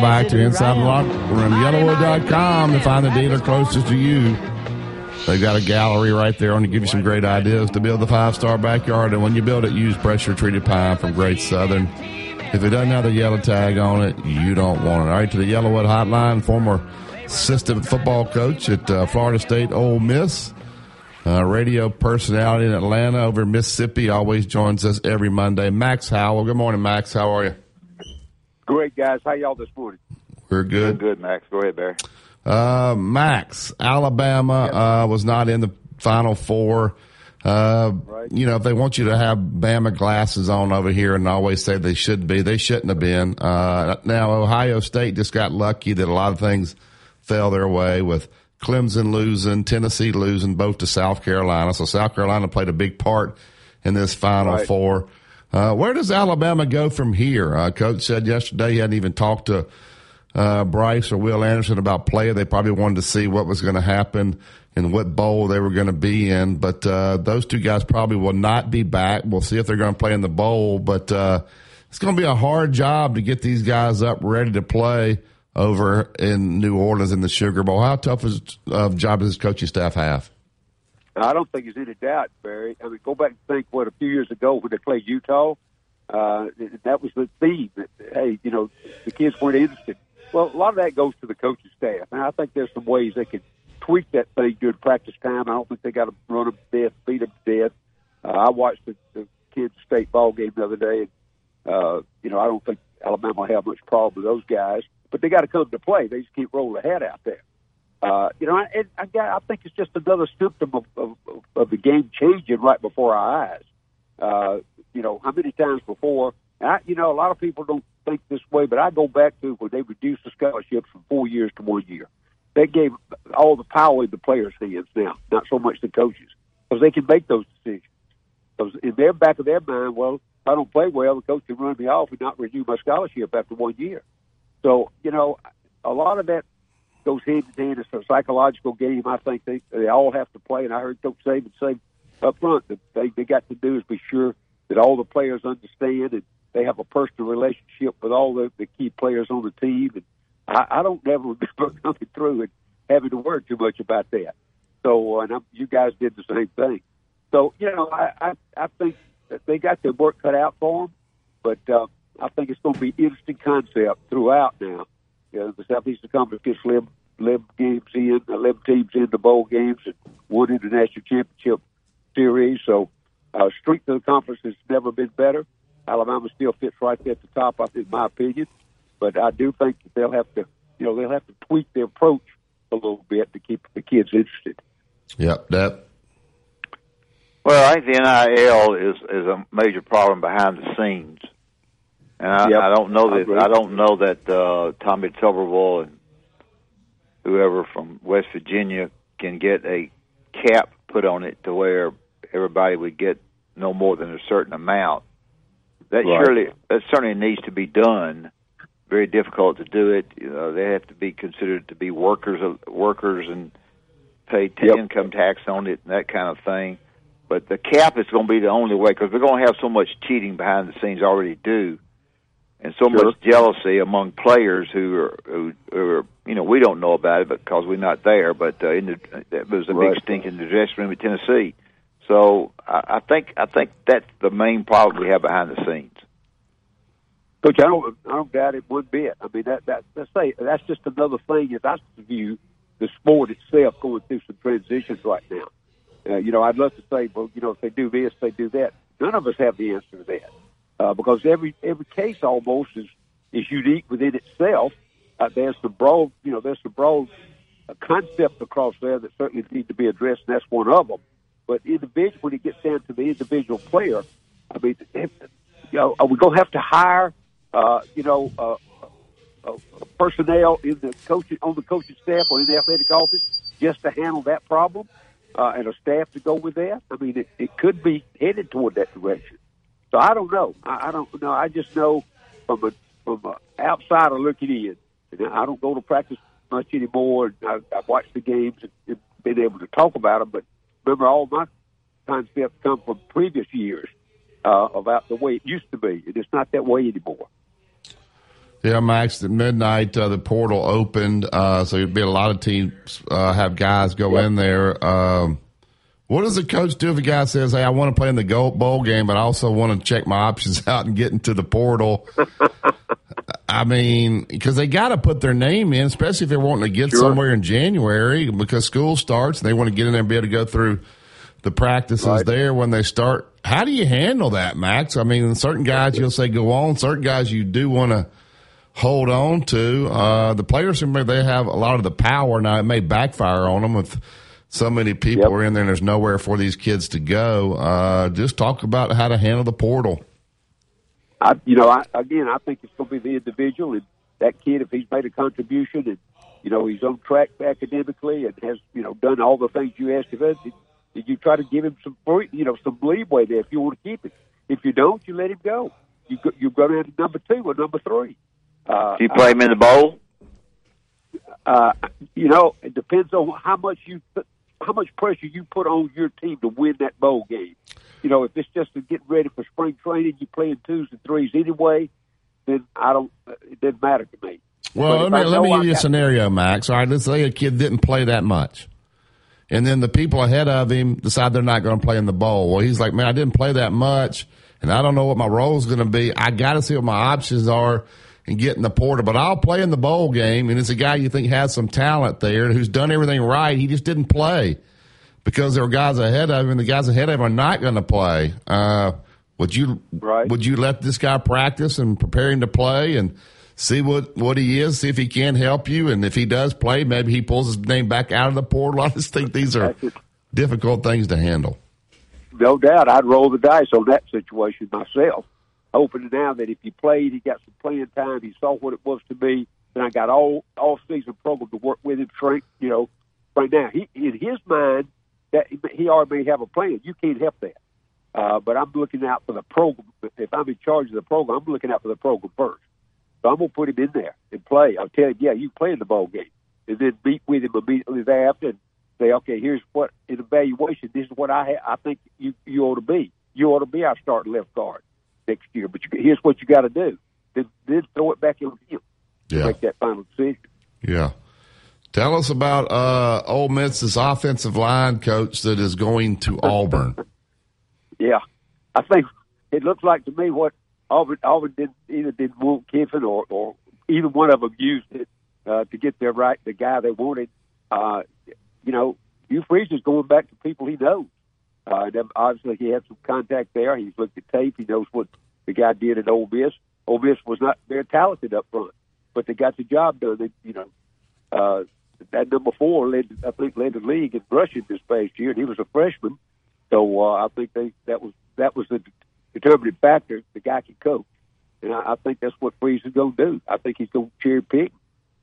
Back to Inside the Locker Room. Yellowwood.com to find the dealer closest to you. They've got a gallery right there on to give you some great ideas to build the five star backyard. And when you build it, use pressure treated pine from Great Southern. If it doesn't have the yellow tag on it, you don't want it. All right, to the Yellowwood Hotline, former assistant football coach at uh, Florida State Ole Miss. uh, radio personality in Atlanta over Mississippi, always joins us every Monday. Max Howell. Good morning, Max. How are you? Great, guys. How y'all this morning? We're good. Good, Max. Go ahead, Barry. Uh, Max, Alabama uh, was not in the Final Four. Uh, right. You know, if they want you to have Bama glasses on over here and always say they should be, they shouldn't have been. Uh, now, Ohio State just got lucky that a lot of things fell their way with Clemson losing, Tennessee losing both to South Carolina. So South Carolina played a big part in this Final right. Four. Uh, where does Alabama go from here? Uh, Coach said yesterday he hadn't even talked to uh, Bryce or Will Anderson about play. They probably wanted to see what was going to happen and what bowl they were going to be in. But uh, those two guys probably will not be back. We'll see if they're going to play in the bowl. But uh, it's going to be a hard job to get these guys up ready to play over in New Orleans in the Sugar Bowl. How tough is of job does his coaching staff have? I don't think there's any doubt, Barry. I mean, go back and think what a few years ago when they played Utah. Uh, that was the theme. Hey, you know, the kids weren't interested. Well, a lot of that goes to the coaching staff, and I think there's some ways they can tweak that thing during practice time. I don't think they got to run them to death, beat them to death. Uh, I watched the, the kids' state ball game the other day, and uh, you know, I don't think Alabama will have much problem with those guys, but they got to come to play. They just keep rolling ahead out there. Uh, you know, and I, I think it's just another symptom of, of, of the game changing right before our eyes. Uh, you know, how many times before? I, you know, a lot of people don't think this way, but I go back to when they reduced the scholarships from four years to one year. They gave all the power in the players' hands now, not so much the coaches, because they can make those decisions. Because in their back of their mind, well, if I don't play well, the coach can run me off and not renew my scholarship after one year. So, you know, a lot of that goes hand in hand. It's a psychological game. I think they they all have to play. And I heard Coach Saban say up front that they they got to do is be sure that all the players understand and they have a personal relationship with all the, the key players on the team. And I, I don't ever remember coming through and having to worry too much about that. So, uh, and I'm, you guys did the same thing. So, you know, I I, I think that they got their work cut out for them, but uh, I think it's going to be interesting concept throughout now you know, the Southeastern Conference gets 11, 11 games in, 11 teams in the bowl games, and one international championship series. So, uh, strength of the conference has never been better. Alabama still fits right there at the top, I think, in my opinion. But I do think that they'll have to, you know, they'll have to tweak their approach a little bit to keep the kids interested. Yep, that. Well, I think the NIL is is a major problem behind the scenes. And I, yep. I don't know that I, I don't know that uh, Tommy Tuberville and whoever from West Virginia can get a cap put on it to where everybody would get no more than a certain amount. That right. surely that certainly needs to be done. Very difficult to do it. You know, they have to be considered to be workers of workers and pay t- yep. income tax on it and that kind of thing. But the cap is going to be the only way because we're going to have so much cheating behind the scenes already do and so sure. much jealousy among players who are who, who are you know we don't know about it because we're not there. But uh, in the, it was a right. big stink in the dressing room at Tennessee. So I, I think I think that's the main problem we have behind the scenes. Coach, I don't I don't doubt it one bit. I mean that that let's say that's just another thing as I view the sport itself going through some transitions right now. Uh, you know, I'd love to say, well, you know, if they do this, they do that. None of us have the answer to that uh, because every every case almost is is unique within itself. Uh, there's the broad, you know, there's the broad uh, concept across there that certainly need to be addressed, and that's one of them. But individual, when it gets down to the individual player, I mean, if, you know, are we going to have to hire, uh, you know, uh, uh, personnel in the coaching on the coaching staff or in the athletic office just to handle that problem, uh, and a staff to go with that? I mean, it, it could be headed toward that direction. So I don't know. I, I don't know. I just know from a from an outsider looking in. And I don't go to practice much anymore. I, I've watched the games and, and been able to talk about them. But remember, all my concepts come from previous years uh, about the way it used to be, and it's not that way anymore. Yeah, Max. At midnight, uh, the portal opened, uh, so there'd be a lot of teams uh, have guys go yep. in there. Um, what does the coach do if a guy says, "Hey, I want to play in the gold bowl game, but I also want to check my options out and get into the portal"? I mean, because they got to put their name in, especially if they're wanting to get sure. somewhere in January because school starts and they want to get in there and be able to go through the practices Right. there when they start. How do you handle that, Max? I mean, certain guys you'll say go on, certain guys you do want to hold on to. Uh, the players, remember, they have a lot of the power. Now, it may backfire on them if so many people are in there and there's nowhere for these kids to go. Uh, just talk about how to handle the portal. I, you know, I, again, I think it's going to be the individual and that kid. If he's made a contribution and you know he's on track academically and has you know done all the things you asked of him, did you try to give him some free, you know some leeway there if you want to keep it? If you don't, you let him go. You go, you go down to number two or number three. Uh, Do you play him in the bowl? uh, you know, it depends on how much you put, how much pressure you put on your team to win that bowl game. You know, if it's just to get ready for spring training, you playing twos and threes anyway. Then I don't. It doesn't matter to me. Well, let me, let me give you a scenario, Max. All right, let's say a kid didn't play that much. And then the people ahead of him decide they're not going to play in the bowl. Well, he's like, man, I didn't play that much, and I don't know what my role is going to be. I got to see what my options are and get in the portal. But I'll play in the bowl game, and it's a guy you think has some talent there who's done everything right. He just didn't play because there were guys ahead of him, and the guys ahead of him are not going to play. Uh, would you would you let this guy practice and prepare him to play and see what, what he is, see if he can help you, and if he does play, maybe he pulls his name back out of the portal. I just think these are difficult things to handle. no doubt, I'd roll the dice on that situation myself, hoping now that if he played, he got some playing time, he saw what it was to be, then I got all all season program to work with him. Straight, you know, right now, he in his mind that he already may have a plan. You can't help that, uh, but I'm looking out for the program. If I'm in charge of the program, I'm looking out for the program first. So I'm gonna put him in there and play. I'll tell him, yeah, you play in the ball game, and then meet with him immediately thereafter and say, okay, here's what in evaluation. This is what I ha- I think you you ought to be. You ought to be our starting left guard next year. But you, here's what you got to do. Then, then throw it back in the to Yeah. Make that final decision. Yeah. Tell us about uh, Ole Miss's offensive line coach that is going to Auburn. Yeah, I think it looks like to me what Auburn Auburn did either did Walt Kiffin or or either one of them used it uh, to get their right the guy they wanted. Uh, you know, Hugh Freeze is going back to people he knows. Uh, obviously, he had some contact there. He's looked at tape. He knows what the guy did at Ole Miss. Ole Miss was not very talented up front, but they got the job done. They, you know, uh, that number four led, I think, led the league in rushing this past year, and he was a freshman. So uh, I think they that was that was the determining factor. The guy can coach, and I, I think that's what Freeze is going to do. I think he's going to cherry pick,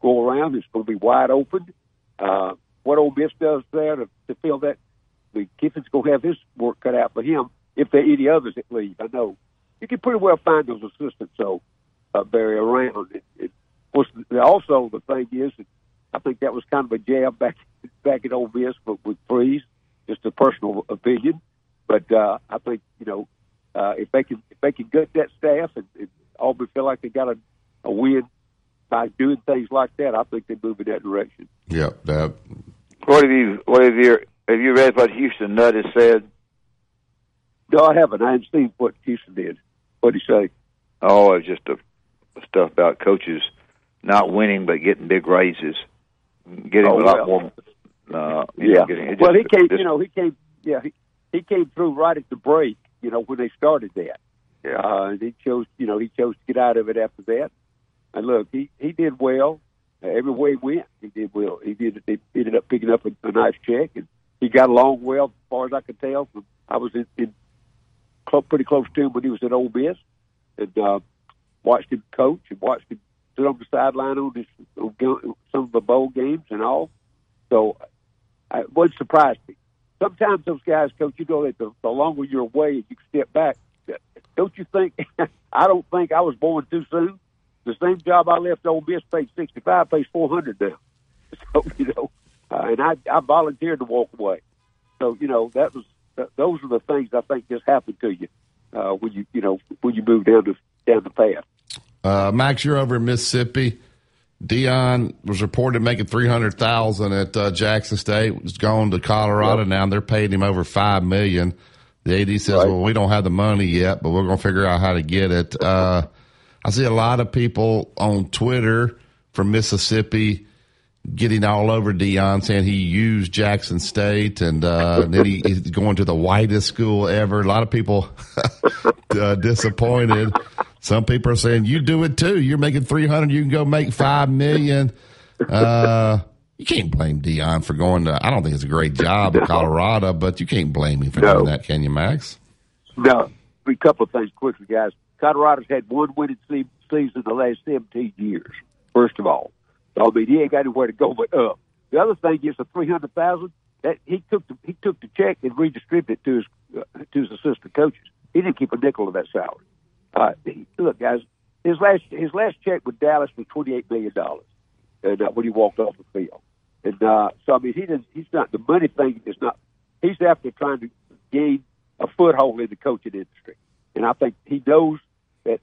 go around. It's going to be wide open. Uh, what Ole Miss does there to, to fill that, the Kiffin's going to have his work cut out for him. If there are any others that leave, I know you can pretty well find those assistants. So uh, Barry around. It, it was also the thing is, I think that was kind of a jab back back at Ole Miss, but with Freeze, just a personal opinion. But uh, I think you know uh, if they can if they can gut that staff and, and Auburn feel like they got a, a win by doing things like that, I think they move in that direction. Yep. That, What have you What have you Have you read what Houston Nutt has said? No, I haven't. I haven't seen what Houston did. What did he say? Oh, it's just a stuff about coaches not winning but getting big raises, getting Oh, a lot well. more. Uh, Yeah. know, getting, it well, he just- came. just- you know, he came. Yeah, he, he came through right at the break. You know, when they started that. Yeah. Uh, and he chose. You know, he chose to get out of it after that. And look, he he did well. Uh, every way he went, he did well. He did. He ended up picking up a, a nice check, and he got along well, as far as I could tell. From I was in, in clo- pretty close to him when he was at Ole Miss, and uh, watched him coach and watched him sit on the sideline on, his, on some of the bowl games and all. So I, it wouldn't surprise me. Sometimes those guys, coach, you know that the, the longer you're away you step back, don't you think? I don't think I was born too soon. The same job I left Ole Miss paid sixty five, pays four hundred now. So you know, uh, and I I volunteered to walk away. So you know that was th- those are the things I think just happen to you uh, when you you know when you move down the down the path. Uh, Max, you're over in Mississippi. Deion was reported making three hundred thousand at uh, Jackson State. Was going to Colorado now. and They're paying him over five million. The AD says, "Well, we don't have the money yet, but we're going to figure out how to get it." Uh, I see a lot of people on Twitter from Mississippi getting all over Deion, saying he used Jackson State, and uh, then he, he's going to the whitest school ever. A lot of people uh, disappointed. Some people are saying you do it too. You're making three hundred, you can go make five million. Uh, you can't blame Deion for going to. I don't think it's a great job in Colorado, but you can't blame him for No. doing that, can you, Max? No, a couple of things quickly, guys. Colorado's had one winning se- season the last 17 years, first of all. I mean, he ain't got anywhere to go but up. The other thing is the 300000 that he took the, he took the check and redistributed it to his uh, to his assistant coaches. He didn't keep a nickel of that salary. Uh, he, look, guys, his last his last check with Dallas was twenty eight million dollars, and uh, when he walked off the field, and uh, so I mean, he does he's not the money thing is not. He's after trying to gain a foothold in the coaching industry, and I think he knows that.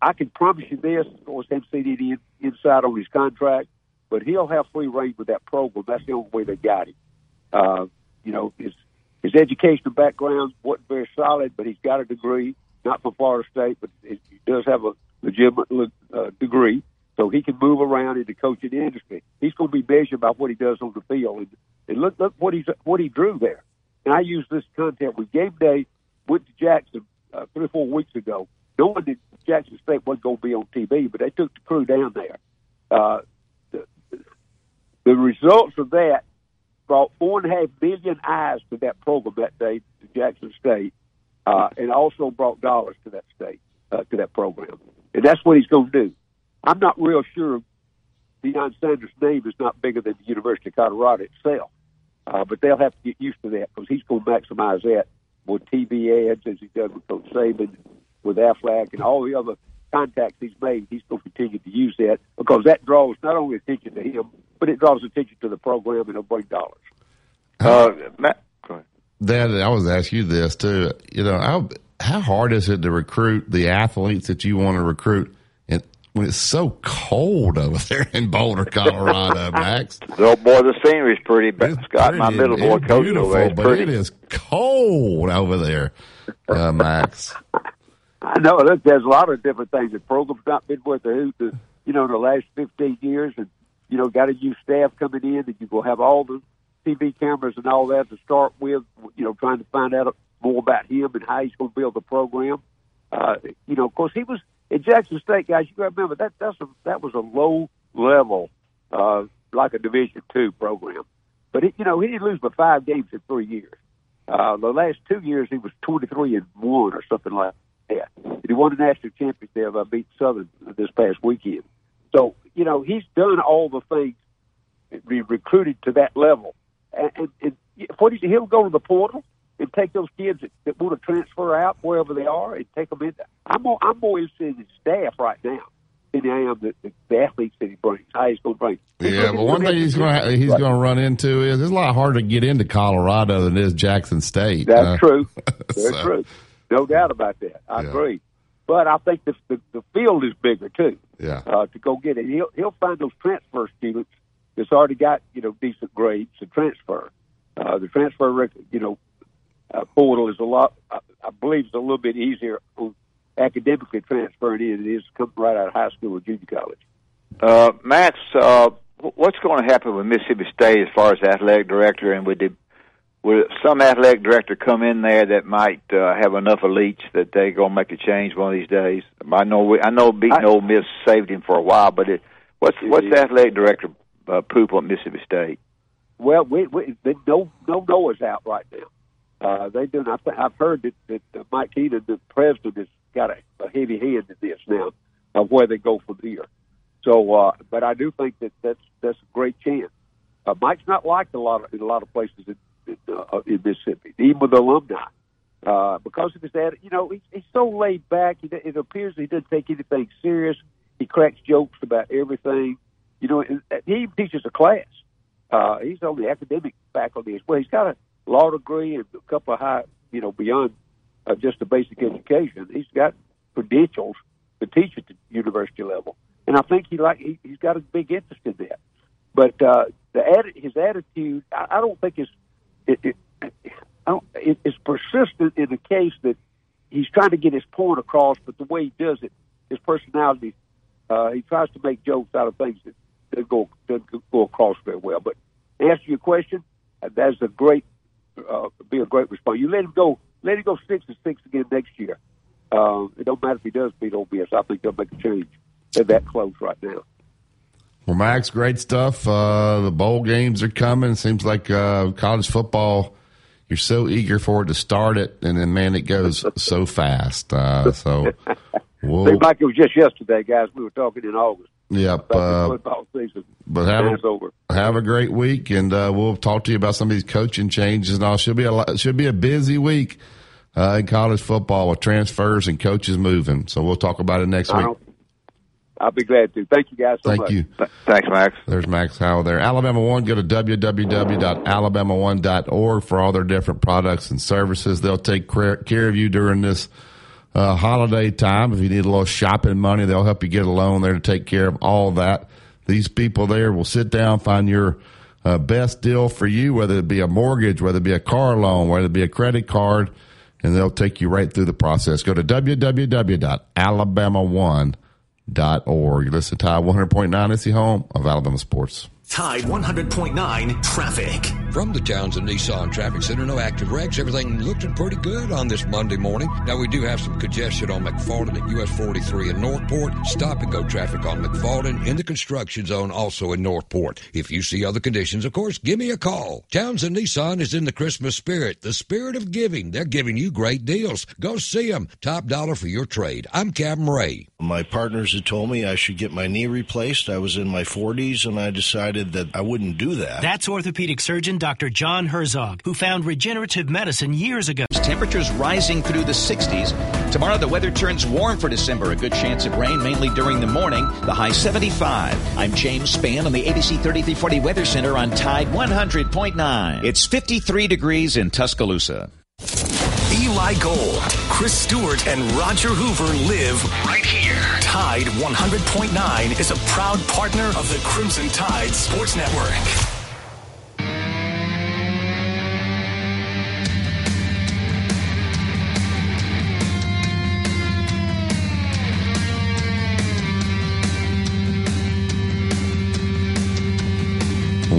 I can promise you this. Of course, MCD in, inside on his contract, but he'll have free reign with that program. That's the only way they got him. Uh, you know, his his educational background wasn't very solid, but he's got a degree, not from Florida State, but he does have a legitimate uh, degree, so he can move around in the coaching industry. He's going to be measured by what he does on the field, and, and look look what he's what he drew there. And I used this content with game day. Went to Jackson uh, three or four weeks ago, knowing that Jackson State wasn't going to be on TV, but they took the crew down there. Uh, the, the results of that brought four and a half million eyes to that program that day to Jackson State, uh, and also brought dollars to that state uh, to that program, and that's what he's going to do. I'm not real sure Deion Sanders' name is not bigger than the University of Colorado itself, uh, but they'll have to get used to that because he's going to maximize that with TV ads as he does with Coach Saban, with Aflac, and all the other contacts he's made. He's going to continue to use that because that draws not only attention to him, but it draws attention to the program and it'll bring dollars. Uh, Matt, Dad, I was asking you this too. You know, how how hard is it to recruit the athletes that you want to recruit, and when it's so cold over there in Boulder, Colorado, Max? Oh boy, the scenery's pretty. But Scott, my Pretty, middle boy coach beautiful, over there, is but pretty. it is cold over there, uh, Max. I know. Look, there's a lot of different things. The program's not been worth a hoot, the, you know, in the last 15 years, and you know, got a new staff coming in, and you will have all the TV cameras and all that to start with. You know, trying to find out more about him and how he's going to build the program. Uh, you know, of course, he was at Jackson State, guys. You got to remember that that's a, that was a low level, uh, like a Division two program. But it, you know, he didn't lose but five games in three years. Uh, the last two years, he was 23 and one or something like that. And he won the national championship there by beat Southern this past weekend. So, you know, he's done all the things, to be recruited to that level. And, and, and what he, he'll go to the portal and take those kids that, that want to transfer out wherever they are and take them in. I'm more, I'm more interested in his staff right now than I am the, the, the athletes that he brings, how he's going to bring. Yeah, but one thing he's going to he's going to run into is it's a lot harder to get into Colorado than it is Jackson State. That's Uh, true. Very so- true. No doubt about that. I Yeah. agree. But I think the, the the field is bigger too. Yeah. Uh, to go get it, he'll he'll find those transfer students that's already got you know decent grades to transfer. Uh, the transfer record, you know, uh, portal is a lot. I, I believe it's a little bit easier on academically transferring in than it is coming right out of high school or junior college. Uh, Matt's, uh, what's going to happen with Mississippi State as far as athletic director, and would the, would some athletic director come in there that might uh, have enough elites that they're going to make a change one of these days? I know we, I know beating Ole Miss saved him for a while, but it, what's what's the athletic director uh, poop on Mississippi State? Well, we, we they, no no Noah's out right now. Uh, they do. Not, I've heard that, that uh, Mike Keenum, the president, has got a, a heavy hand in this now of where they go from here. So, uh, but I do think that that's that's a great chance. Uh, Mike's not liked a lot of in a lot of places in, uh, in Mississippi, even with alumni, uh, because of his attitude. You know, he's, he's so laid back. He, it appears he doesn't take anything serious. He cracks jokes about everything. You know, he even teaches a class. Uh, he's on the academic faculty as well. He's got a law degree and a couple of high, you know, beyond uh, just a basic education. He's got credentials to teach at the university level, and I think he like he, he's got a big interest in that. But uh, the his attitude, I, I don't think is it, it, it, it's persistent in the case that he's trying to get his point across, but the way he does it, his personality, uh, he tries to make jokes out of things that, doesn't go doesn't go across very well. But to answer your question, uh, that's a great uh, be a great response. You let him go, let him go six and six again next year. Uh, it don't matter if he does beat Miss. I think they'll make a change. They're that close right now. Well, Max, great stuff. Uh, the bowl games are coming. Seems like uh, college football. You're so eager for it to start it, and then man, it goes so fast. Uh, so, we'll, Seems like it was just yesterday, guys. We were talking in August. yep. About Uh, football season. but have a, over. have a great week, and uh, we'll talk to you about some of these coaching changes and all. Should be a lot, should be a busy week uh, in college football with transfers and coaches moving. So we'll talk about it next I week. I'll be glad to. Thank you guys so Thank much. you. Thanks, Max. There's Max Howell there. Alabama One, go to www.alabama1.org for all their different products and services. They'll take care care of you during this uh, holiday time. If you need a little shopping money, they'll help you get a loan there to take care of all that. These people there will sit down, find your uh, best deal for you, whether it be a mortgage, whether it be a car loan, whether it be a credit card, and they'll take you right through the process. Go to www.alabama1.org. Listen to Tide 100.9. It's the home of Alabama sports. Tide 100.9 traffic. From the Townsend Nissan Traffic Center, no active wrecks. Everything looking pretty good on this Monday morning. Now, we do have some congestion on McFarland at US 43 in Northport. Stop and go traffic on McFarland in the construction zone, also in Northport. If you see other conditions, of course, give me a call. Townsend Nissan is in the Christmas spirit, the spirit of giving. They're giving you great deals. Go see them. Top dollar for your trade. I'm Captain Ray. My partners had told me I should get my knee replaced. I was in my 40s and I decided that I wouldn't do that. That's orthopedic surgeon Dr. John Herzog, who found regenerative medicine years ago. Temperatures rising through the 60s. Tomorrow, the weather turns warm for December. A good chance of rain, mainly during the morning. The high 75. I'm James Spann on the ABC 3340 Weather Center on Tide 100.9. It's 53 degrees in Tuscaloosa. Eli Gold, Chris Stewart, and Roger Hoover live right here. Tide 100.9 is a proud partner of the Crimson Tide Sports Network.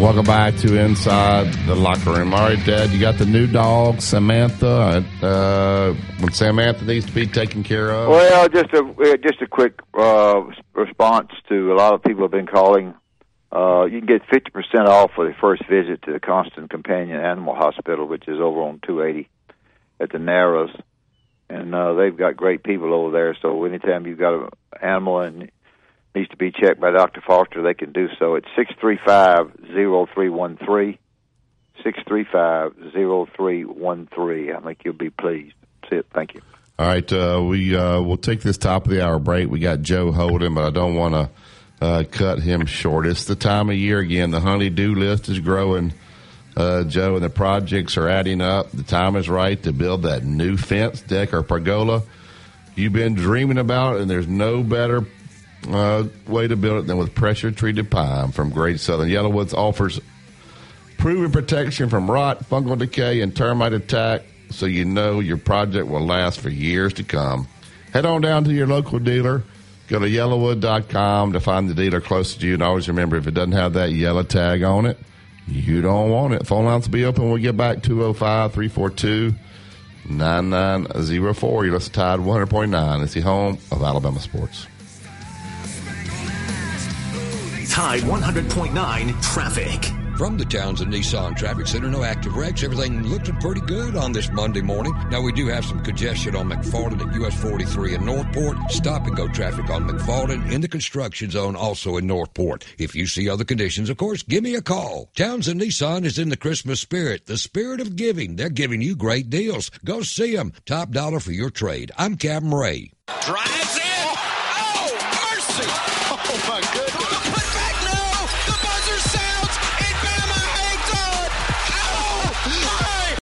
Welcome back to Inside the Locker Room. All right, Dad, you got the new dog, Samantha. Uh, when Samantha needs to be taken care of. Well, just a uh, just a quick uh, response to a lot of people have been calling. Uh, you can get fifty percent off for the first visit to the Constant Companion Animal Hospital, which is over on two eighty at the Narrows, and uh, they've got great people over there. So anytime you've got an animal and needs to be checked by Dr. Foster, they can do so. Three one three. I think you'll be pleased. That's it. Thank you. All right, uh, we uh, we'll take this top of the hour break. We got Joe Holden, but I don't want to uh, cut him short. It's the time of year again. The honey-do list is growing, uh, Joe, and the projects are adding up. The time is right to build that new fence, deck, or pergola you've been dreaming about, and there's no better uh, way to build it than with pressure-treated pine from Great Southern Yellowwoods offers proven protection from rot, fungal decay, and termite attack so you know your project will last for years to come. Head on down to your local dealer. Go to yellawood.com to find the dealer closest to you. And always remember, if it doesn't have that yellow tag on it, you don't want it. Phone lines will be open when we get back 205 342 9904. You're listening to Tide 100.9. It's the home of Alabama sports. Tide 100.9 traffic. From the Townsend Nissan Traffic Center, no active wrecks. Everything looking pretty good on this Monday morning. Now, we do have some congestion on McFarland at US 43 in Northport. Stop and go traffic on McFarland in the construction zone, also in Northport. If you see other conditions, of course, give me a call. Townsend Nissan is in the Christmas spirit, the spirit of giving. They're giving you great deals. Go see them. Top dollar for your trade. I'm Captain Ray. Drives in.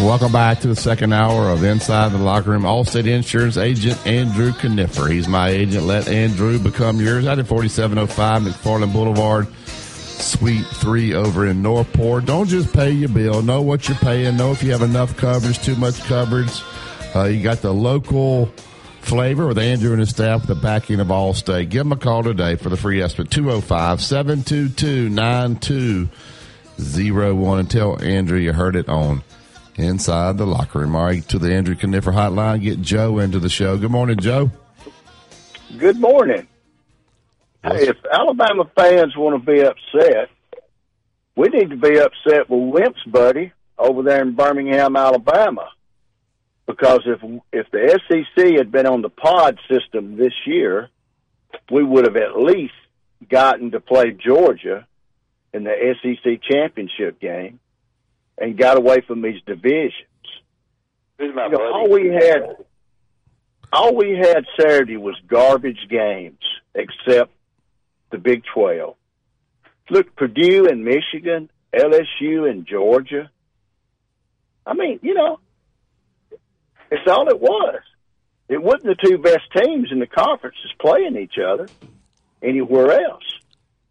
Welcome back to the second hour of Inside the Locker Room. Allstate Insurance agent Andrew Kniffer. He's my agent. Let Andrew become yours. Out at 4705 McFarland Boulevard, Suite 3 over in Northport. Don't just pay your bill. Know what you're paying. Know if you have enough coverage, too much coverage. Uh, you got the local flavor with Andrew and his staff the backing of Allstate. Give them a call today for the free estimate 205 722 9201 and tell Andrew you heard it on inside the locker room. All right, to the Andrew Kniffer hotline, get Joe into the show. Good morning, Joe. Good morning. Hey, if Alabama fans want to be upset, we need to be upset with Wimp's buddy over there in Birmingham, Alabama. Because if if the SEC had been on the pod system this year, we would have at least gotten to play Georgia in the SEC championship game and got away from these divisions. Who's my You know, buddy? all we had, all we had Saturday was garbage games, except the Big Twelve. Look, Purdue and Michigan, LSU and Georgia. I mean, you know, it's all it was. It wasn't the two best teams in the conferences playing each other anywhere else.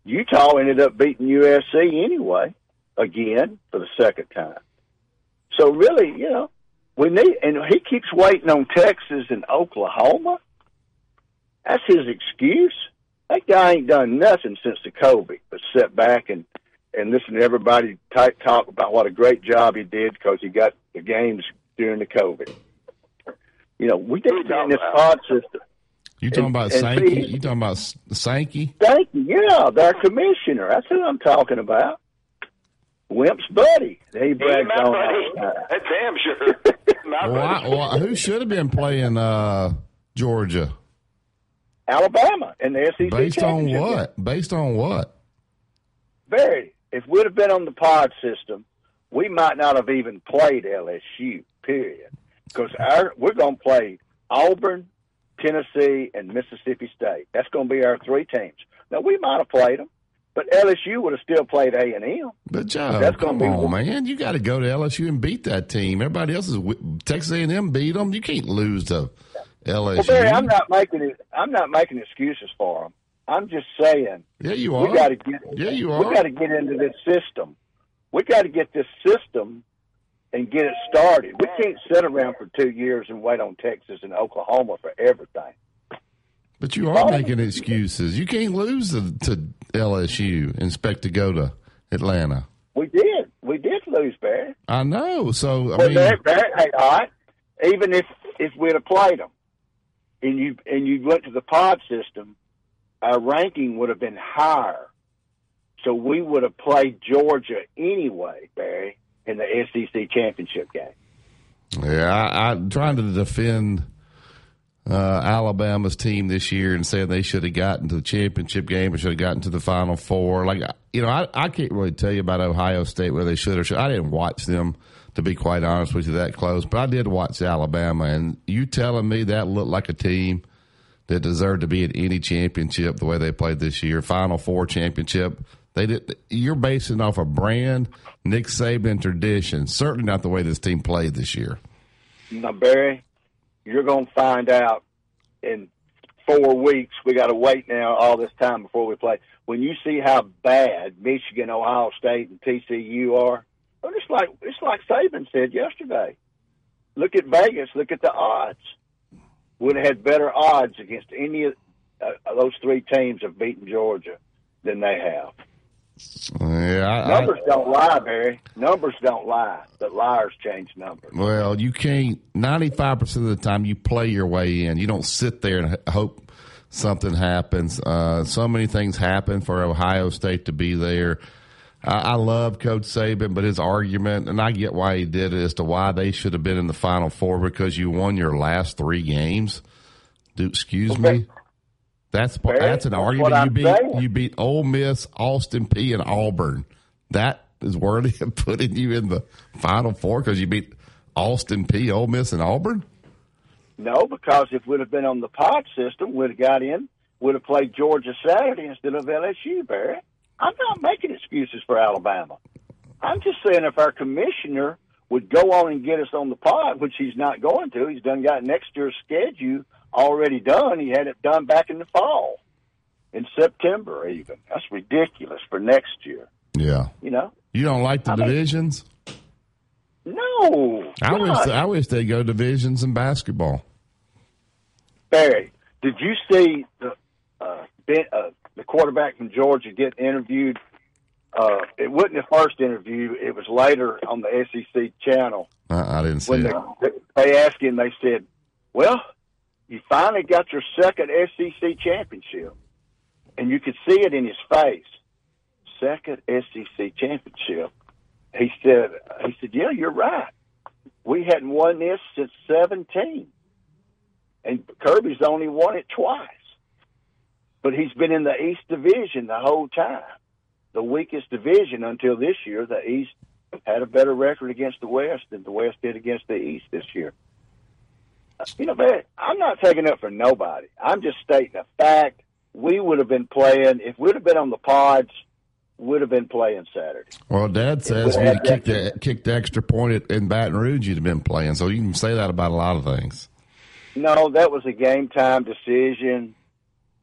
Utah ended up beating USC anyway, again for the second time. So really, you know, we need, and he keeps waiting on Texas and Oklahoma. That's his excuse. That guy ain't done nothing since the COVID, but sit back and and listen to everybody t- talk about what a great job he did because he got the games during the COVID. You know, we need to get in this pod system. You talking about and Sankey? see- You talking about Sankey? Sankey? Yeah, their commissioner. That's who I'm talking about. Wimp's buddy. He brags on buddy. all. That's damn sure. my Why, why, who should have been playing uh, Georgia? Alabama in the SEC Based on championship game. what? Based on what? Barry, if we'd have been on the pod system, we might not have even played LSU. Period. Because our we're going to play Auburn, Tennessee, and Mississippi State. That's going to be our three teams. Now we might have played them, but LSU would have still played A and M. But Joe, That's come on, man! You got to go to LSU and beat that team. Everybody else is Texas A&M beat them. You can't lose to LSU. Well, Barry, I'm not making it. I'm not making excuses for them. I'm just saying. Yeah, you are. We got to get. Yeah, you are. We got to get into this system. We got to get this system and get it started. We can't sit around for two years and wait on Texas and Oklahoma for everything. But you are making excuses. You can't lose to, to LSU and expect to go to Atlanta. We did. We did lose, Barry. I know. So I Well, mean, hey, all right. Even if if we'd have played them, and you and you went to the pod system, our ranking would have been higher. So we would have played Georgia anyway, Barry, in the SEC championship game. yeah, I, I'm trying to defend uh, Alabama's team this year and saying they should have gotten to the championship game or should have gotten to the Final Four. Like you know, I, I can't really tell you about Ohio State where they should or should. I didn't watch them to be quite honest with you that close, but I did watch Alabama, and you telling me that looked like a team that deserved to be in any championship the way they played this year, Final Four championship. They did. You're basing off a brand, Nick Saban tradition. Certainly not the way this team played this year. Now, Barry, you're going to find out in four weeks. We got to wait now all this time before we play. When you see how bad Michigan, Ohio State, and TCU are, it's like it's like Saban said yesterday. Look at Vegas. Look at the odds. Would have had better odds against any of uh, those three teams of beating Georgia than they have. Yeah, I, I, Numbers don't lie, Barry. Numbers don't lie, but liars change numbers. Well, you can't. Ninety-five percent of the time, you play your way in. You don't sit there and hope something happens. Uh, so many things happen for Ohio State to be there. I, I love Coach Saban, but his argument, and I get why he did it, as to why they should have been in the Final Four because you won your last three games. Do excuse me. That's that's an that's argument. You beat saying. you beat Ole Miss, Austin Peay, and Auburn. That is worthy of putting you in the Final Four because you beat Austin Peay, Ole Miss, and Auburn. No, because if we'd have been on the pod system, we'd have got in, would have played Georgia Saturday instead of LSU, Barry. I'm not making excuses for Alabama. I'm just saying if our commissioner would go on and get us on the pod, which he's not going to, he's done got next year's schedule already done. He had it done back in the fall, in September even. That's ridiculous for next year. Yeah. You know? You don't like the I mean- divisions? No. I wish I wish they go divisions in basketball. Barry, did you see the uh, ben, uh, the quarterback from Georgia get interviewed? Uh, it wasn't the first interview; it was later on the SEC channel I, I didn't see when it. they, they asked him. They said, "Well, you finally got your second SEC championship," and you could see it in his face. Second SEC championship. He said, "He said, yeah, you're right. We hadn't won this since '17." and Kirby's only won it twice. But he's been in the East Division the whole time, the weakest division until this year. The East had a better record against the West than the West did against the East this year. You know, man, I'm not taking up for nobody. I'm just stating a fact. We would have been playing if we'd have been on the pods. Would have been playing Saturday. Well, Dad says if would you have kicked the, kicked the extra point at, in Baton Rouge, you'd have been playing. So you can say that about a lot of things. No, that was a game time decision,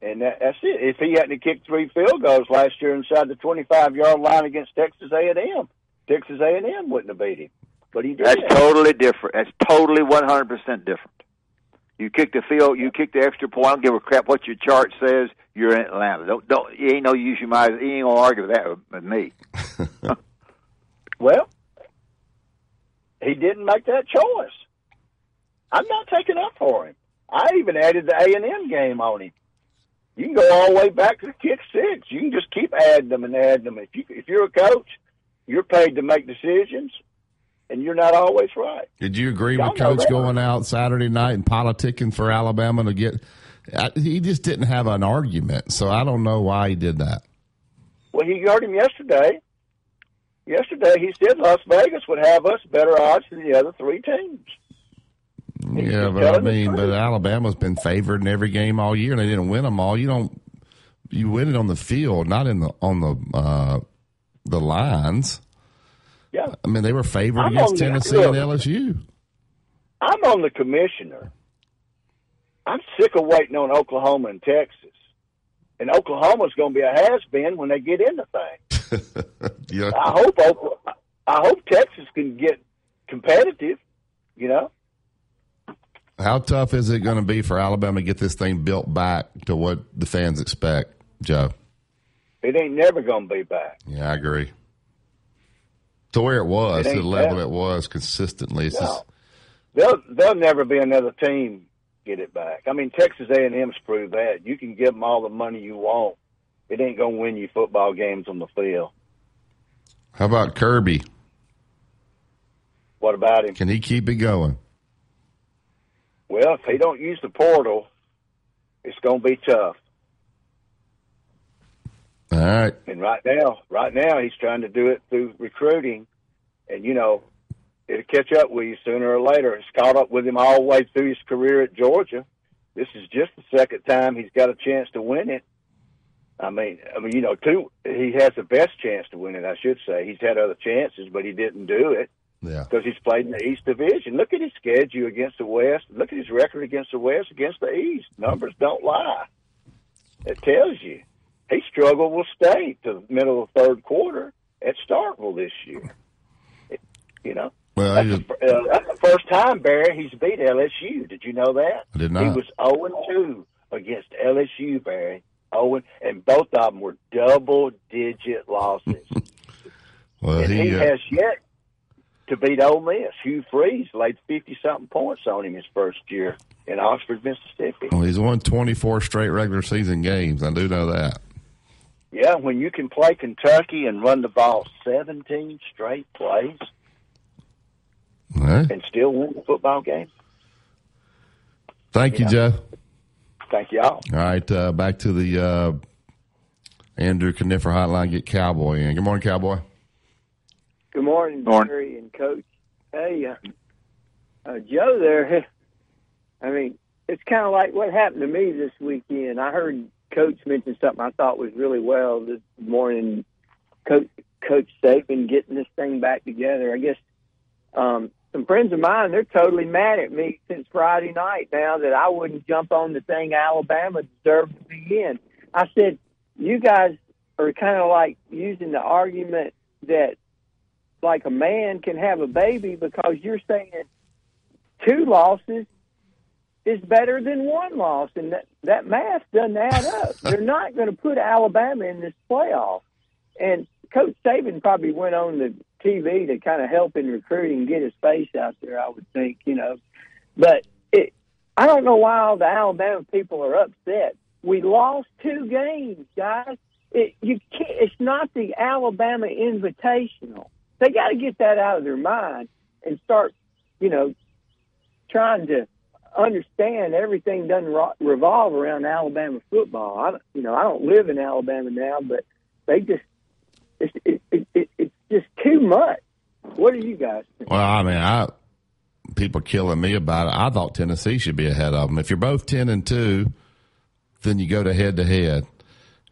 and that, that's it. If he hadn't kicked three field goals last year inside the 25 yard line against Texas A&M, Texas A&M wouldn't have beat him. But he did. That's totally different. That's totally one hundred percent different. You kick the field, you kick the extra point. I don't give a crap what your chart says. You're in Atlanta. Don't don't. You ain't no use your mind. You ain't gonna argue with that with, me. Well, he didn't make that choice. I'm not taking up for him. I even added the A&M game on him. You can go all the way back to the kick six. You can just keep adding them and adding them. If you if you're a coach, you're paid to make decisions, and you're not always right. Did you agree Y'all with Coach that. going out Saturday night and politicking for Alabama to get? I, he just didn't have an argument, so I don't know why he did that. Well, he heard him yesterday. Yesterday, he said Las Vegas would have us better odds than the other three teams. Yeah, but I mean, but Alabama's been favored in every game all year, and they didn't win them all. You don't, you win it on the field, not in the on the uh, the lines. Yeah, I mean they were favored I'm against the- Tennessee and. LSU. I'm on the commissioner. I'm sick of waiting on Oklahoma and Texas. And Oklahoma's going to be a has been when they get into things. Yeah, I hope Oklahoma, I hope Texas can get competitive. You know, how tough is it going to be for Alabama to get this thing built back to what the fans expect, Joe? it ain't never going to be back. Yeah, I agree. To where it was, It to the level it was consistently. It's just, There'll there'll never be another team get it back. I mean, Texas A and M's proved that. You can give them all the money you want. It ain't going to win you football games on the field. how about Kirby? What about him? Can he keep it going? Well, if he don't use the portal, it's going to be tough. All right. And right now, right now, he's trying to do it through recruiting, and you know, it'll catch up with you sooner or later. It's caught up with him all the way through his career at Georgia. This is just the second time he's got a chance to win it. I mean, I mean, you know, two. He has the best chance to win it. I should say he's had other chances, but he didn't do it Yeah. because he's played in the East Division. Look at his schedule against the West. Look at his record against the West, against the East. Numbers don't lie. It tells you he struggled with State to the middle of the third quarter at Starkville this year. It- you know, Well, that's, he the, uh, that's the first time Barry he's beat LSU. Did you know that? I did He was zero and two against LSU, Barry. Owen, and both of them were double digit losses. Well, he, he, uh, has yet to beat Ole Miss. Hugh Freeze laid fifty something points on him his first year in Oxford, Mississippi. well, he's won 24 straight regular season games. I do know that. Yeah, when you can play Kentucky and run the ball seventeen straight plays All right. and still win the football game. Thank you, Yeah. Joe. Thank y'all. All right, uh, back to the uh, Andrew Kniffer hotline. Get Cowboy in. Good morning, Cowboy. Good morning, Morning. Jerry and Coach. Hey, uh, uh, Joe there, I mean, it's kind of like what happened to me this weekend. I heard Coach mentioned something I thought was really well this morning. Coach Coach Saban getting this thing back together. I guess um, some friends of mine they're totally mad at me since Friday night now that I wouldn't jump on the thing Alabama deserved to be in. I said, you guys are kind of like using the argument that like a man can have a baby because you're saying two losses is better than one loss, and that that math doesn't add up. They're not going to put Alabama in this playoff, and Coach Saban probably went on the TV to kind of help in recruiting, get his face out there. I would think, you know, but it. I don't know why all the Alabama people are upset. We lost two games, guys. It, you can't. It's not the Alabama Invitational. They got to get that out of their mind and start, you know, trying to understand everything doesn't revolve around Alabama football. I, you know, I don't live in Alabama now, but they just it's it, it, it, it's just too much. What do you guys think? Well, I mean, I people killing me about it. I thought Tennessee should be ahead of them. If you're both ten and two, then you go to head to head,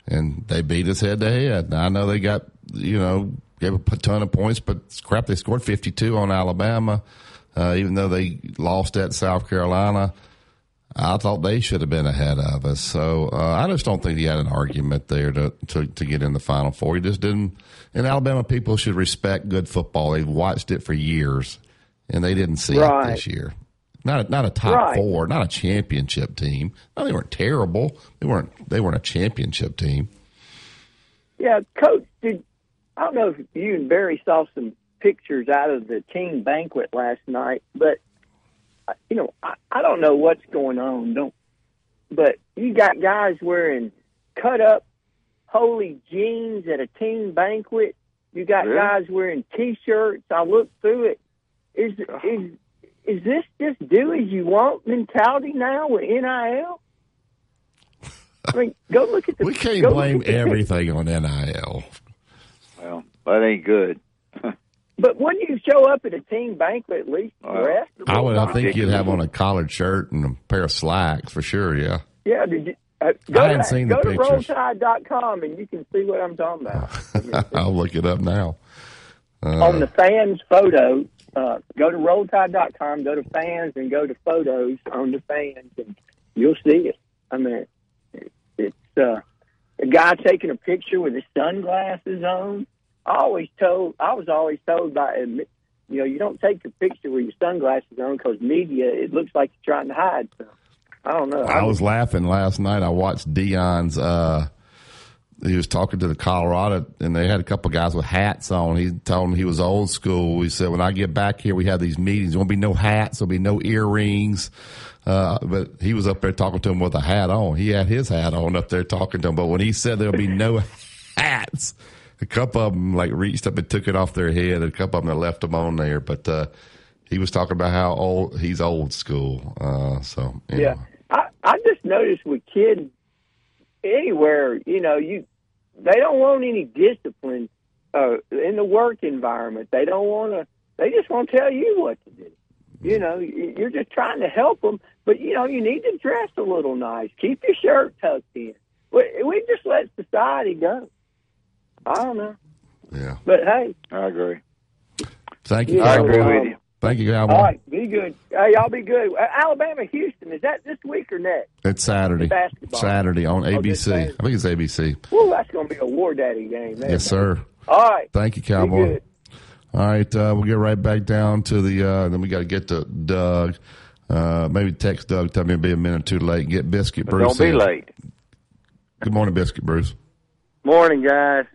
and they beat us head to head. I know they got you know gave a ton of points, but crap, they scored 52 on Alabama, uh, even though they lost at South Carolina. I thought they should have been ahead of us. So uh, I just don't think he had an argument there to, to to get in the Final Four. He just didn't. And Alabama people should respect good football. They've watched it for years, and they didn't see it this year. Not a, not a top Right. four, not a championship team. No, they weren't terrible. They weren't they weren't a championship team. Yeah, Coach, did I don't know if you and Barry saw some pictures out of the team banquet last night, but uh, you know, I, I don't know what's going on. Don't, but you got guys wearing cut up holy jeans at a team banquet. You got Really? guys wearing t-shirts. I looked through it. Is is is this just do as you want mentality now with NIL? I mean, go look at the. We can't blame at the pic- everything on NIL. Well, that ain't good. But when you show up at a team banquet, at least dressed. I would. I think you'd have on a collared shirt and a pair of slacks for sure. Yeah. Yeah, did you, uh, go I to, hadn't seen the go to rolltide.com and you can see what I'm talking about. I'll look it up now. Uh, On the fans photo, uh, go to rolltide.com, go to fans, and go to photos on the fans, and you'll see it. I mean, it's uh, a guy taking a picture with his sunglasses on. I always told, I was always told by, you know, you don't take a picture with your sunglasses on because media, it looks like you're trying to hide something. I don't know. I was laughing last night. I watched Deion's. Uh, he was talking to the Colorado, and they had a couple guys with hats on. He told them he was old school. He said, "When I get back here, we have these meetings. There won't be no hats. There'll be no earrings." Uh, but he was up there talking to him with a hat on. He had his hat on up there talking to him. But when he said there'll be no hats, a couple of them like reached up and took it off their head. A couple of them left them on there. But uh, he was talking about how old he's old school. Uh, so anyway. Yeah, I I just noticed with kids anywhere, you know, you they don't want any discipline uh, in the work environment. They don't want to. They just want to tell you what to do. You know, you- you're just trying to help them, but you know, you need to dress a little nice. Keep your shirt tucked in. We, we just let society go. I don't know. Yeah. But hey, I agree. Thank you, Yeah, I agree with you. Thank you, Cowboy. all right, be good. Hey, y'all be good. Uh, Alabama, Houston, is that this week or next? It's Saturday. Basketball. Saturday on Oh, ABC. Saturday. I think it's ABC. Woo, that's going to be a war daddy game. Man. Yes, sir. All right. Thank you, Be Cowboy. good. All right, uh, we'll get right back down to the. Uh, then we got to get to Doug. Uh, maybe text Doug. Tell me to be a minute too late. Get Biscuit But Bruce. don't be in. late. Good morning, Biscuit Bruce. Morning, guys.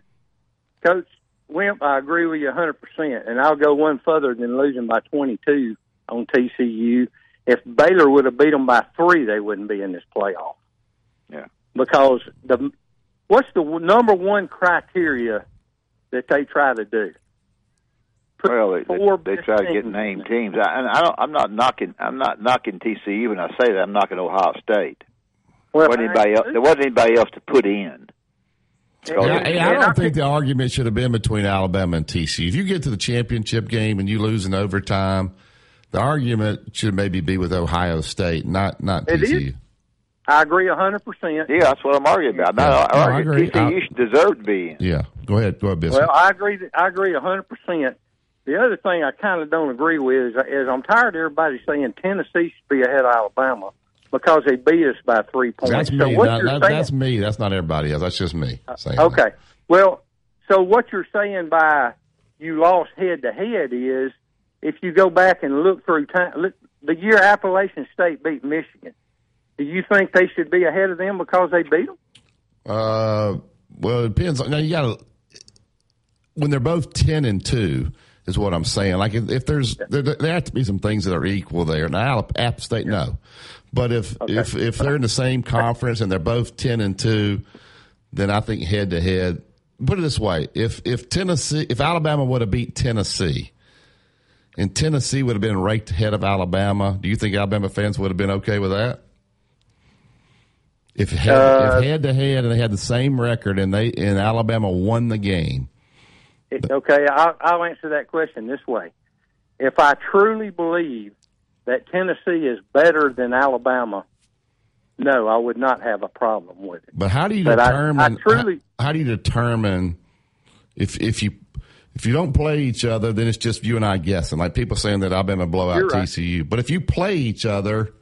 Coach Wimp, I agree with you 100%, and I'll go one further than losing by 22 on TCU. If Baylor would have beat them by three, they wouldn't be in this playoff. Yeah. Because the what's the number one criteria that they try to do? Well, they, they, they try to get named teams. I, and I don't, I'm not knocking. I'm not knocking TCU when I say that. I'm knocking Ohio State. Well, wasn't anybody else, there wasn't anybody else to put in. Yeah, hey, I don't think the argument should have been between Alabama and TCU. If you get to the championship game and you lose in overtime, the argument should maybe be with Ohio State, not not It TCU. is. I agree a hundred percent. Yeah, that's what I'm arguing about. No, Yeah. I No, I agree. TCU I- should deserve to be in. Yeah, go ahead, go ahead, Biscuit. Well, I agree. I agree a hundred percent. The other thing I kind of don't agree with is, is I'm tired of everybody saying Tennessee should be ahead of Alabama because they beat us by three points. that's so me. what That- you're that- saying, that's me. That's not everybody else. That's just me saying. that. okay. Well, so what you're saying by you lost head to head is if you go back and look through time, look, the year Appalachian State beat Michigan. Do you think they should be ahead of them because they beat them? Uh, well, it depends. Now you got to when they're both ten and two is what I'm saying. Like if, if there's there, there have to be some things that are equal there. Now App State no, but if if if they're in the same conference and they're both ten and two, then I think head to head. Put it this way: if if Tennessee, if Alabama would have beat Tennessee, and Tennessee would have been ranked ahead of Alabama, do you think Alabama fans would have been okay with that? If head, Uh, if head to head and they had the same record and they and Alabama won the game, It, okay, I'll, I'll answer that question this way. If I truly believe that Tennessee is better than Alabama, no, I would not have a problem with it. but how do you But I- I determine? truly- how, how do you determine if if you if you don't play each other, then it's just you and I guessing. Like people saying that Alabama blow out You're right. TCU, but if you play each other,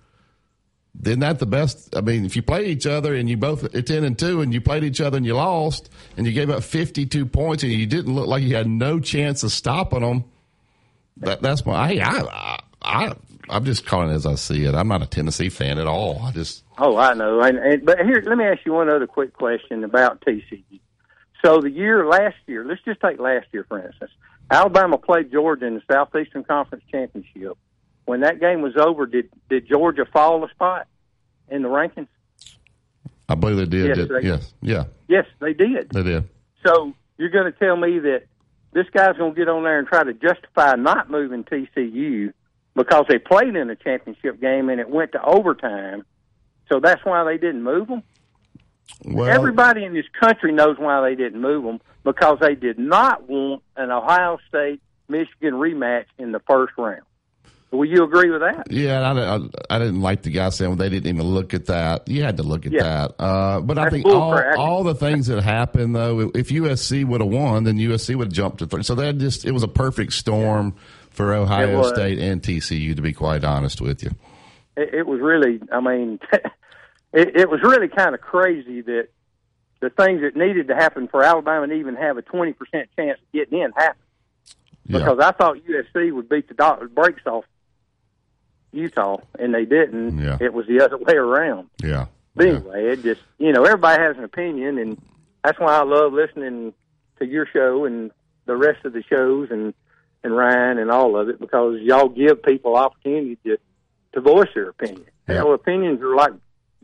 then that the best. I mean, if you play each other and you both at ten and two, and you played each other and you lost, and you gave up fifty two points, and you didn't look like you had no chance of stopping them. That that's my. I I, I I'm just calling it as I see it. I'm not a Tennessee fan at all. I just Oh, I know. And, and but here, let me ask you one other quick question about TCU. So the year last year, let's just take last year for instance. Alabama played Georgia in the Southeastern Conference Championship. When that game was over, did did Georgia fall a spot in the rankings? I believe they did. Yes, did- they- yes, yeah, Yes, they did. they did. So you're going to tell me that this guy's going to get on there and try to justify not moving TCU because they played in a championship game and it went to overtime. So that's why they didn't move them. Well, Everybody in this country knows why they didn't move them because they did not want an Ohio State Michigan rematch in the first round. Will you agree with that? Yeah, I, I, I didn't like the guy saying well, they didn't even look at that. You had to look at Yeah. that. Uh, but I think all, all the things that happened though, if USC would have won, then USC would have jumped to three. So that just it was a perfect storm for Ohio. State and TCU. To be quite honest with you, it, it was really, I mean, it, it was really kind of crazy that the things that needed to happen for Alabama to even have a 20% chance of getting in happened. Yeah. Because I thought USC would beat the do- brakes off Utah, and they didn't. Yeah. It was the other way around. yeah. But anyway, it just, you know, everybody has an opinion, and that's why I love listening to your show and the rest of the shows and, and Ryan and all of it because y'all give people opportunity to, to voice their opinion. Hell, opinions are like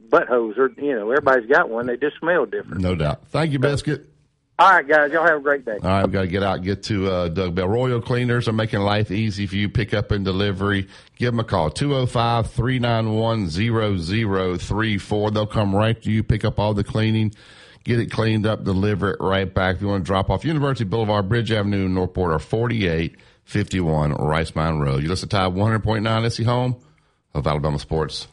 buttholes. Or, you know, everybody's got one. They just smell different. No doubt. Thank you, Biscuit. All right, guys. Y'all have a great day. All right, we've got to get out and get to uh, Doug Bell. Royal Cleaners are making life easy for you. Pick up and delivery. Give them a call, 205 391 0034. They'll come right to you, pick up all the cleaning, get it cleaned up, deliver it right back. If you want to drop off University Boulevard, Bridge Avenue, Northport, or 4851 Rice Mine Road. You listen to Tide 100.9 SC Home of Alabama Sports.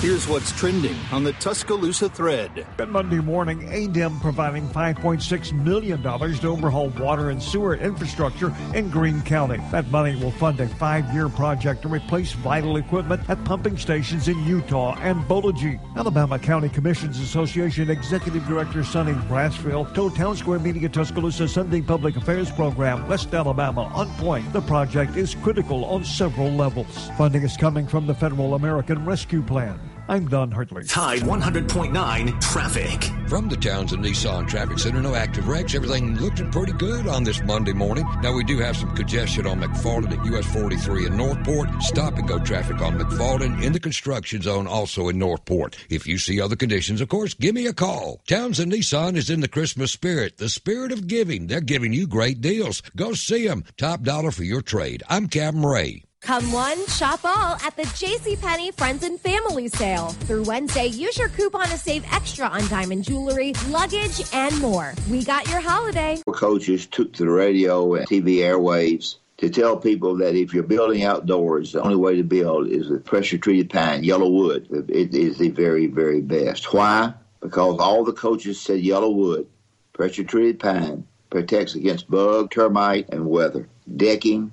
Here's what's trending on the Tuscaloosa thread. Monday morning, ADEM providing $5.6 million to overhaul water and sewer infrastructure in Greene County. That money will fund a five-year project to replace vital equipment at pumping stations in Eutaw and Boligee. Alabama County Commissions Association Executive Director Sonny Brassfield told Town Square Media Tuscaloosa Sunday Public Affairs Program, West Alabama on point. The project is critical on several levels. Funding is coming from the Federal American Rescue Plan. I'm Don Hartley. Tide 100.9 traffic. From the Townsend Nissan Traffic Center, no active wrecks. Everything looking pretty good on this Monday morning. Now, we do have some congestion on McFarland at US 43 in Northport. Stop and go traffic on McFarland in the construction zone, also in Northport. If you see other conditions, of course, give me a call. Townsend Nissan is in the Christmas spirit, the spirit of giving. They're giving you great deals. Go see them. Top dollar for your trade. I'm Captain Ray. Come one, shop all at the JCPenney Friends and Family Sale. Through Wednesday, use your coupon to save extra on diamond jewelry, luggage, and more. We got your holiday. Coaches took to the radio and TV airwaves to tell people that if you're building outdoors, the only way to build is with pressure treated pine, YellaWood. It is the very, very best. Why? Because all the coaches said YellaWood, pressure treated pine, protects against bug, termite, and weather. Decking,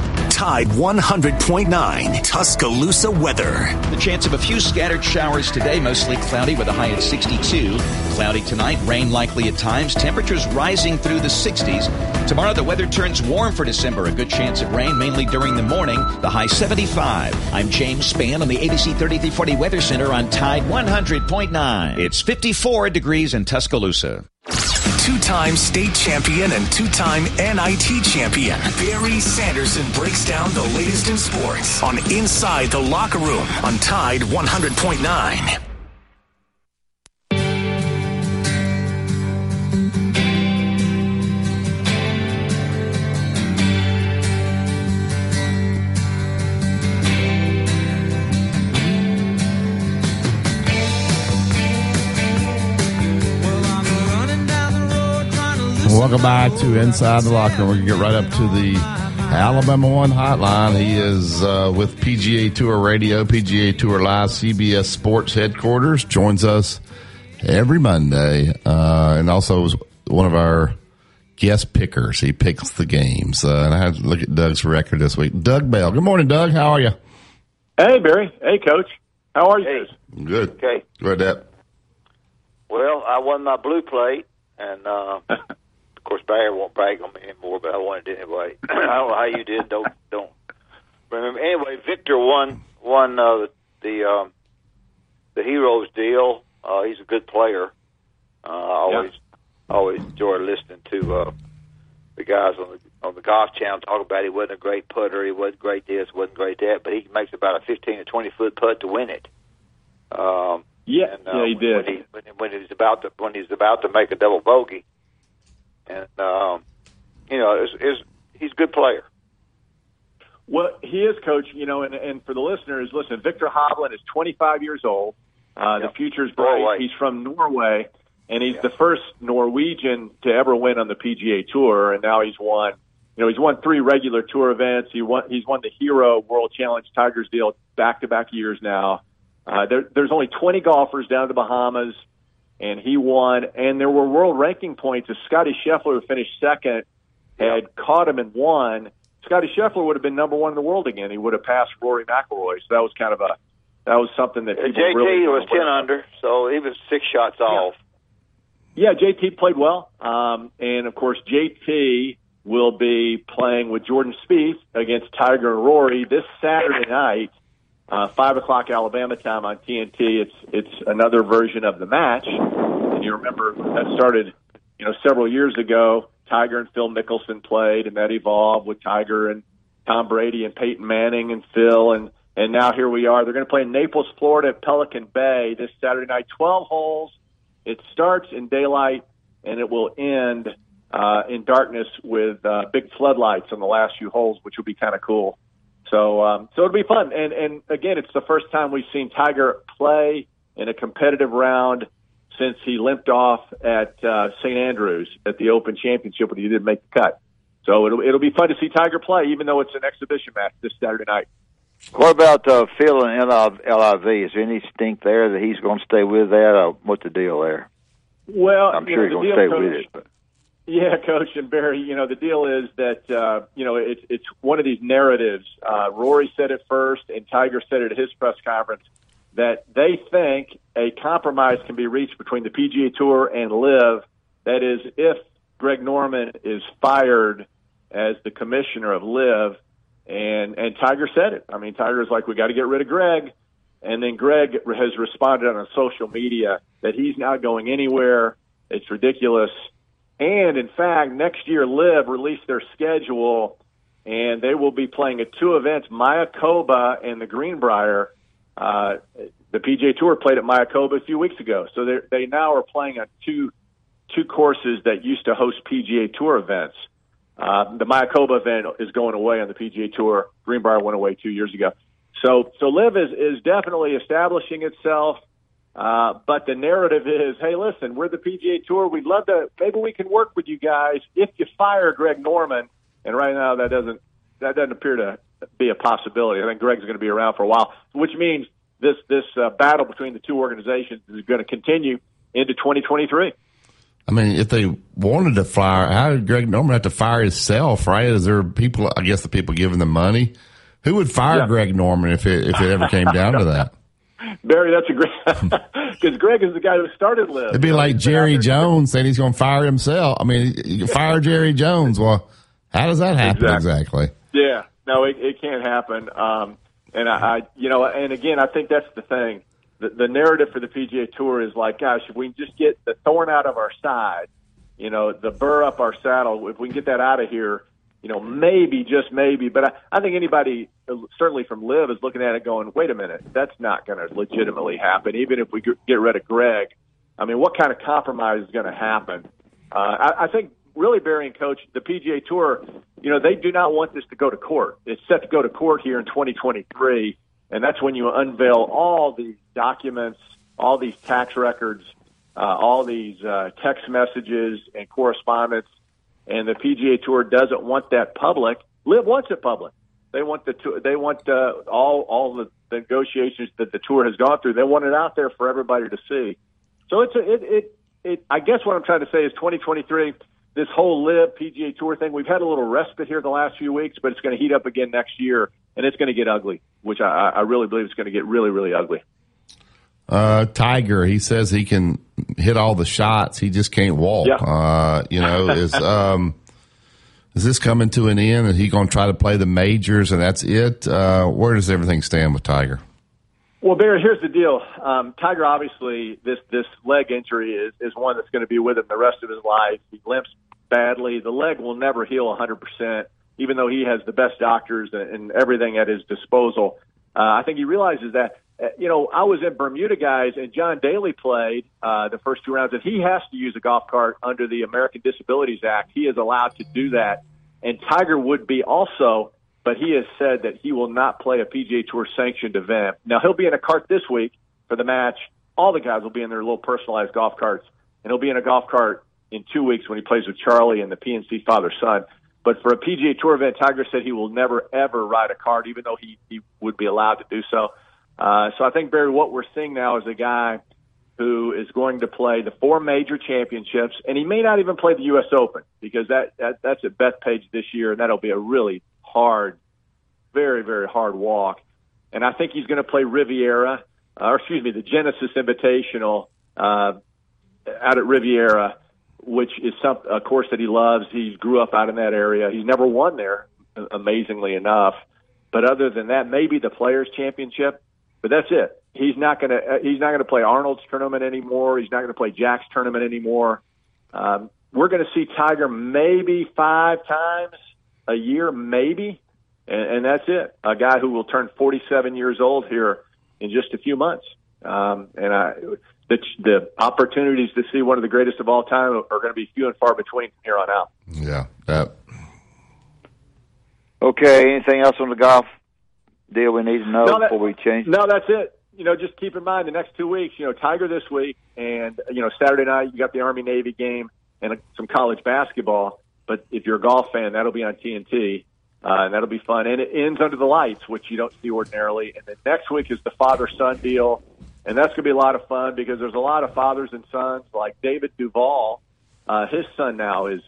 Tide 100.9 Tuscaloosa weather. The chance of a few scattered showers today, mostly cloudy with a high of 62. Cloudy tonight, rain likely at times, temperatures rising through the 60s. Tomorrow, the weather turns warm for December. A good chance of rain, mainly during the morning, the high 75. I'm James Spann on the ABC 3340 Weather Center on Tide 100.9. It's 54 degrees in Tuscaloosa. Two time state champion and two time NIT champion, Barry Sanderson breaks down the latest in sports on Inside the Locker Room on Tide 100.9. Welcome back to Inside the Locker Room. We're going to get right up to the Alabama One hotline. He is uh, with PGA Tour Radio, PGA Tour Live, CBS Sports headquarters. Joins us every Monday, uh, and also is one of our guest pickers. He picks the games. Uh, and I had to look at Doug's record this week. Doug Bell. Good morning, Doug. How are you? Hey, Barry. Hey, Coach. How are you? Good. Okay. Go ahead, Well, I won my blue plate, and uh, of course Barry won't brag on me anymore, but I won it anyway. I don't know how you did. Don't don't remember. Anyway, Viktor won won uh, the um, the Heroes deal. Uh, he's a good player. Uh, I always always enjoy listening to uh, the guys on the on the golf channel talk about he wasn't a great putter, he wasn't great this, wasn't great that, but he makes about a fifteen or twenty foot putt to win it. Um, Yeah, and, uh, yeah, he did. When, he, when, when he's about to when he's about to make a double bogey, and um, you know, is is he's a good player. Well, he is, Coach. You know, and, and for the listeners, listen, Viktor Hovland is 25 years old. Uh, The future's bright. Norway. He's from Norway, and he's the first Norwegian to ever win on the PGA Tour. And now he's won. You know, he's won three regular tour events. He won. He's won the Hero World Challenge Tigers deal back to back years now. Uh, there, there's only 20 golfers down to the Bahamas, and he won. And there were world ranking points. If Scotty Scheffler who finished second had caught him and won, Scotty Scheffler would have been number one in the world again. He would have passed Rory McIlroy. So that was kind of a that was something that people JT really was ten under, so he was six shots off. yeah, JT played well. Um, and of course, JT will be playing with Jordan Spieth against Tiger and Rory this Saturday night, uh, five o'clock Alabama time on TNT. It's it's another version of the match. And you remember that started, you know, several years ago. Tiger and Phil Mickelson played, and that evolved with Tiger and Tom Brady and Peyton Manning and Phil, and and now here we are. They're going to play in Naples, Florida, at Pelican Bay this Saturday night. Twelve holes. It starts in daylight and it will end uh, in darkness with uh, big floodlights on the last few holes, which will be kind of cool. So, um, so it'll be fun. And and again, it's the first time we've seen Tiger play in a competitive round since he limped off at uh, St Andrews at the Open Championship, but he didn't make the cut. So it'll it'll be fun to see Tiger play, even though it's an exhibition match this Saturday night. What about uh, Phil and LIV? Is there any stink there that he's going to stay with that? Or what's the deal there? Well, I'm sure know, he's going to stay Coach, with it. But. Yeah, Coach and Barry. You know, the deal is that uh, you know it's it's one of these narratives. Uh, Rory said it first, and Tiger said it at his press conference that they think a compromise can be reached between the PGA Tour and LIV. That is, if Greg Norman is fired as the commissioner of LIV, and and Tiger said it. I mean, Tiger's like, we got to get rid of Greg, and then Greg has responded on social media that he's not going anywhere. It's ridiculous. And in fact, next year, LIV released their schedule, and they will be playing at two events, Mayakoba and the Greenbrier. Uh, the PGA Tour played at Mayakoba a few weeks ago, so they they now are playing at two two courses that used to host PGA Tour events. Uh, the Mayakoba event is going away on the PGA Tour. Greenbrier went away two years ago. So, so LIV is, is definitely establishing itself. Uh, but the narrative is, hey, listen, we're the PGA Tour. We'd love to. Maybe we can work with you guys if you fire Greg Norman. And right now, that doesn't that doesn't appear to be a possibility. I think Greg's going to be around for a while, which means this this uh, battle between the two organizations is going to continue into 2023. I mean, if they wanted to fire, how did Greg Norman have to fire himself? Right? Is there people? I guess the people giving the money. Who would fire Yeah. Greg Norman if it if it ever came down to that? Barry, that's a great because Greg is the guy who started LIV. It'd be like Jerry Jones saying he's going to fire himself. I mean, you fire Jerry Jones. Well, how does that happen exactly? Yeah, no, it, it can't happen. Um, and I, I, you know, and again, I think that's the thing. The, the narrative for the PGA Tour is like, gosh, if we can just get the thorn out of our side, you know, the burr up our saddle, if we can get that out of here, you know, maybe, just maybe. But I, I think anybody, uh, certainly from LIV, is looking at it going, wait a minute, that's not going to legitimately happen. Even if we get rid of Greg, I mean, what kind of compromise is going to happen? Uh, I, I think really, Barry and Coach, the PGA Tour, you know, they do not want this to go to court. It's set to go to court here in 2023, and that's when you unveil all these documents, all these tax records, uh, all these uh, text messages and correspondence. And the PGA Tour doesn't want that public. LIV wants it public. They want the tour, they want uh, all all the negotiations that the tour has gone through. They want it out there for everybody to see. So it's a, it, it it I guess what I'm trying to say is 2023. This whole LIV PGA Tour thing. We've had a little respite here the last few weeks, but it's going to heat up again next year, and it's going to get ugly. Which I, I really believe it's going to get really really ugly. Uh, Tiger, he says he can hit all the shots. He just can't walk. Yeah. Uh, you know, is um, is this coming to an end? Is he going to try to play the majors and that's it? Uh, where does everything stand with Tiger? Well, Barry, here's the deal. Um, Tiger, obviously, this this leg injury is is one that's going to be with him the rest of his life. He limps badly. The leg will never heal 100 percent, even though he has the best doctors and, and everything at his disposal. Uh, I think he realizes that. Uh, you know, I was in Bermuda, guys, and John Daly played uh, the first two rounds, and he has to use a golf cart under the American Disabilities Act. He is allowed to do that, and Tiger would be also but he has said that he will not play a PGA Tour sanctioned event. Now he'll be in a cart this week for the match. All the guys will be in their little personalized golf carts, and he'll be in a golf cart in two weeks when he plays with Charlie and the PNC father son. But for a PGA Tour event, Tiger said he will never ever ride a cart, even though he he would be allowed to do so. Uh, so I think Barry, what we're seeing now is a guy who is going to play the four major championships, and he may not even play the U.S. Open because that, that that's at Bethpage this year, and that'll be a really hard, very very hard walk. And I think he's going to play Riviera, uh, or excuse me, the Genesis Invitational uh, out at Riviera, which is some a course that he loves. He grew up out in that area. He's never won there, amazingly enough. But other than that, maybe the Players Championship. But that's it. He's not going to. Uh, he's not going to play Arnold's tournament anymore. He's not going to play Jack's tournament anymore. Um, we're going to see Tiger maybe five times a year, maybe, and, and that's it. A guy who will turn 47 years old here in just a few months. Um, and I, the, the opportunities to see one of the greatest of all time are going to be few and far between from here on out. Yeah, that. Okay. Anything else on the golf deal we need to know No, that- before we change? No, that's it. You know, just keep in mind the next two weeks. You know, Tiger this week, and you know Saturday night you got the Army Navy game and some college basketball. But if you're a golf fan, that'll be on TNT, uh, and that'll be fun. And it ends under the lights, which you don't see ordinarily. And then next week is the father son deal, and that's going to be a lot of fun because there's a lot of fathers and sons like David Duval. Uh, his son now is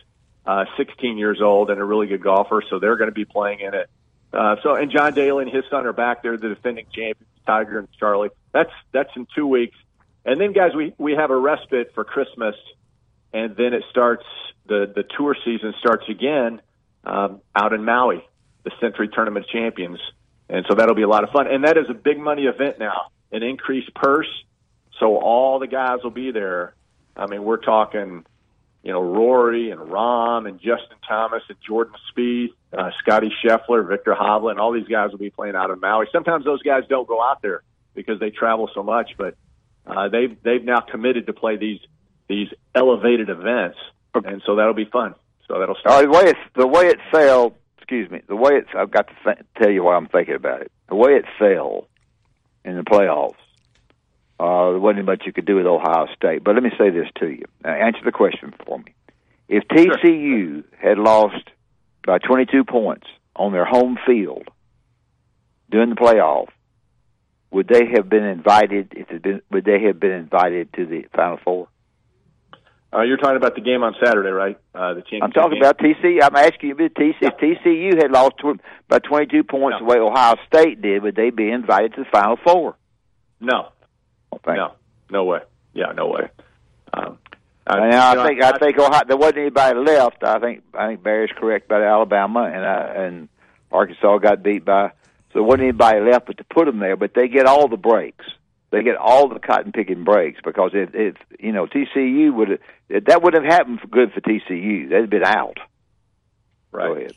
uh, 16 years old and a really good golfer, so they're going to be playing in it. Uh, so, and John Daly and his son are back there, the defending champions, Tiger and Charlie. That's that's in two weeks, and then guys, we we have a respite for Christmas, and then it starts the the tour season starts again um, out in Maui, the Sentry Tournament Champions, and so that'll be a lot of fun. And that is a big money event now, an increased purse, so all the guys will be there. I mean, we're talking you know, Rory and Rahm and Justin Thomas and Jordan Spieth, uh, Scotty Scheffler, Viktor Hovland, all these guys will be playing out of Maui. Sometimes those guys don't go out there because they travel so much, but uh, they've they've now committed to play these these elevated events, and so that'll be fun. So that'll Uh, start. the way it's the way it fell. Excuse me. The way it's. I've got to th- tell you why I'm thinking about it. The way it fell in the playoffs. Uh, there wasn't much you could do with Ohio State. But let me say this to you. Now, answer the question for me. If TCU had lost by 22 points on their home field during the playoff, would they have been invited? If been, would they have been invited to the Final Four? Uh, you're talking about the game on Saturday, right? Uh, the championship I'm talking game? about TCU. I'm asking you, if TCU, if TCU had lost tw- by 22 points the way Ohio State did, would they be invited to the Final Four? No. No. No way. Yeah, no way. Um, I, And I you know, think I, think Ohio, there wasn't anybody left. I think I think Barry's correct about Alabama and uh, and Arkansas got beat by. So there wasn't anybody left but to put them there. But they get all the breaks. They get all the cotton picking breaks because if if you know TCU would have that would have happened for good for TCU. They'd been out. Right. Go ahead.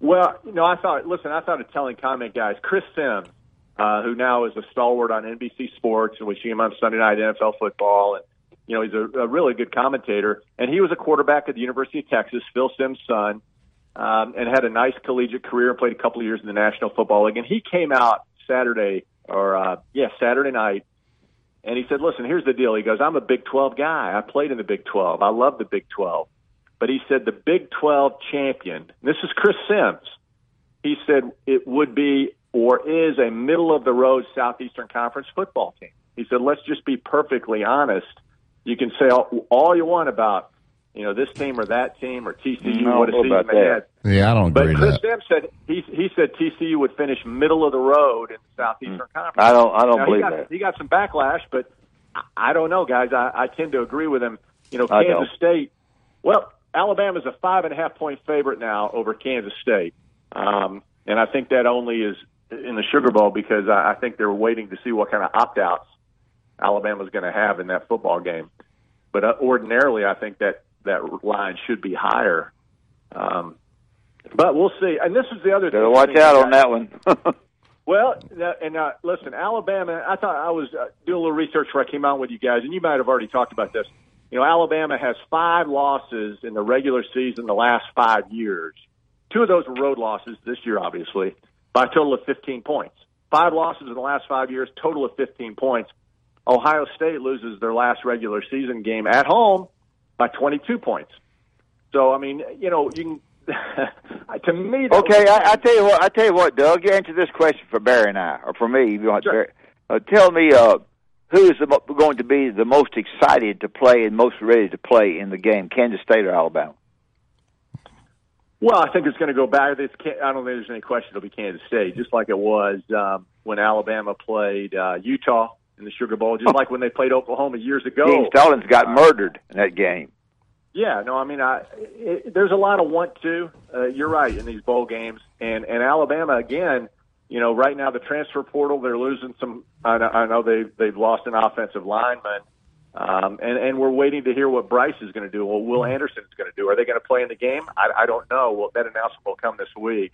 Well, you know, I thought. Listen, I thought a telling comment, guys. Chris Simms, uh, who now is a stalwart on NBC Sports, and we see him on Sunday Night NFL Football, and you know, he's a, a really good commentator. And he was a quarterback at the University of Texas, Phil Simms' son, um, and had a nice collegiate career and played a couple of years in the National Football League. And he came out Saturday, or uh, yeah, Saturday night, and he said, "Listen, here's the deal." He goes, "I'm a Big 12 guy. I played in the Big 12. I love the Big 12." But he said the Big 12 champion. This is Chris Simms. He said it would be or is a middle of the road Southeastern Conference football team. He said, let's just be perfectly honest. You can say all, all you want about you know this team or that team or TCU. No, what a season about they that? had. Yeah, I don't agree But with Chris that. Simms said he he said TCU would finish middle of the road in the Southeastern Conference. I don't- I don't Now, believe he got, that. He got some backlash, but I- I don't know, guys. I, I tend to agree with him. You know, Kansas. State. Well, Alabama's a five and a half point favorite now over Kansas State, um, and I think that only is in the Sugar Bowl because I, I think they're waiting to see what kind of opt outs Alabama's going to have in that football game. But uh, ordinarily, I think that that line should be higher. Um, but we'll see. And this is the other Better thing. watch out on that one. Well, and uh, listen, Alabama. I thought I was uh, doing a little research where I came out with you guys, and you might have already talked about this. You know, Alabama has five losses in the regular season the last five years. Two of those were road losses this year, obviously, by a total of 15 points. Five losses in the last five years, total of 15 points. Ohio State loses their last regular season game at home by 22 points. So, I mean, you know, you can. to me, Okay, I, I tell you what. I tell you what, Doug. You answer this question for Barry and I, or for me. If you want, Barry. Uh, tell me, uh, who is the, going to be the most excited to play and most ready to play in the game, Kansas State or Alabama? Well, I think it's going to go back. It's, I don't think there's any question it'll be Kansas State, just like it was um, when Alabama played uh, Utah in the Sugar Bowl, just like when they played Oklahoma years ago. Gene Stallings got Uh, murdered in that game. Yeah, no, I mean, I, it, there's a lot of want to. Uh, you're right in these bowl games, and and Alabama again. You know, right now the transfer portal, they're losing some. I know, I know they they've lost an offensive lineman, um, and and we're waiting to hear what Bryce is going to do. Well, Will Anderson is going to do. Are they going to play in the game? I, I don't know. Well, that announcement will come this week.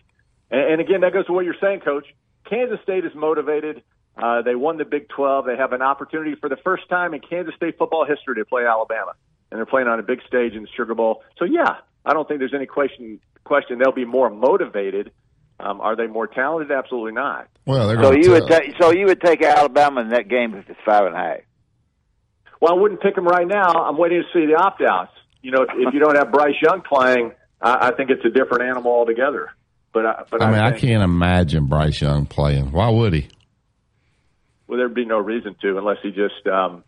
And, and again, that goes to what you're saying, Coach. Kansas State is motivated. Uh, they won the Big 12. They have an opportunity for the first time in Kansas State football history to play Alabama, and they're playing on a big stage in the Sugar Bowl. So yeah, I don't think there's any question. Question they'll be more motivated. Um, are they more talented? Absolutely not. Well, they're So gonna you would tell- take so you would take Alabama in that game if it's five and a half. Well, I wouldn't pick him right now. I'm waiting to see the opt outs. You know, if, if you don't have Bryce Young playing, I, I think it's a different animal altogether. But I, but I mean, I can't imagine Bryce Young playing. Why would he? well, there'd be no reason to unless he just, um,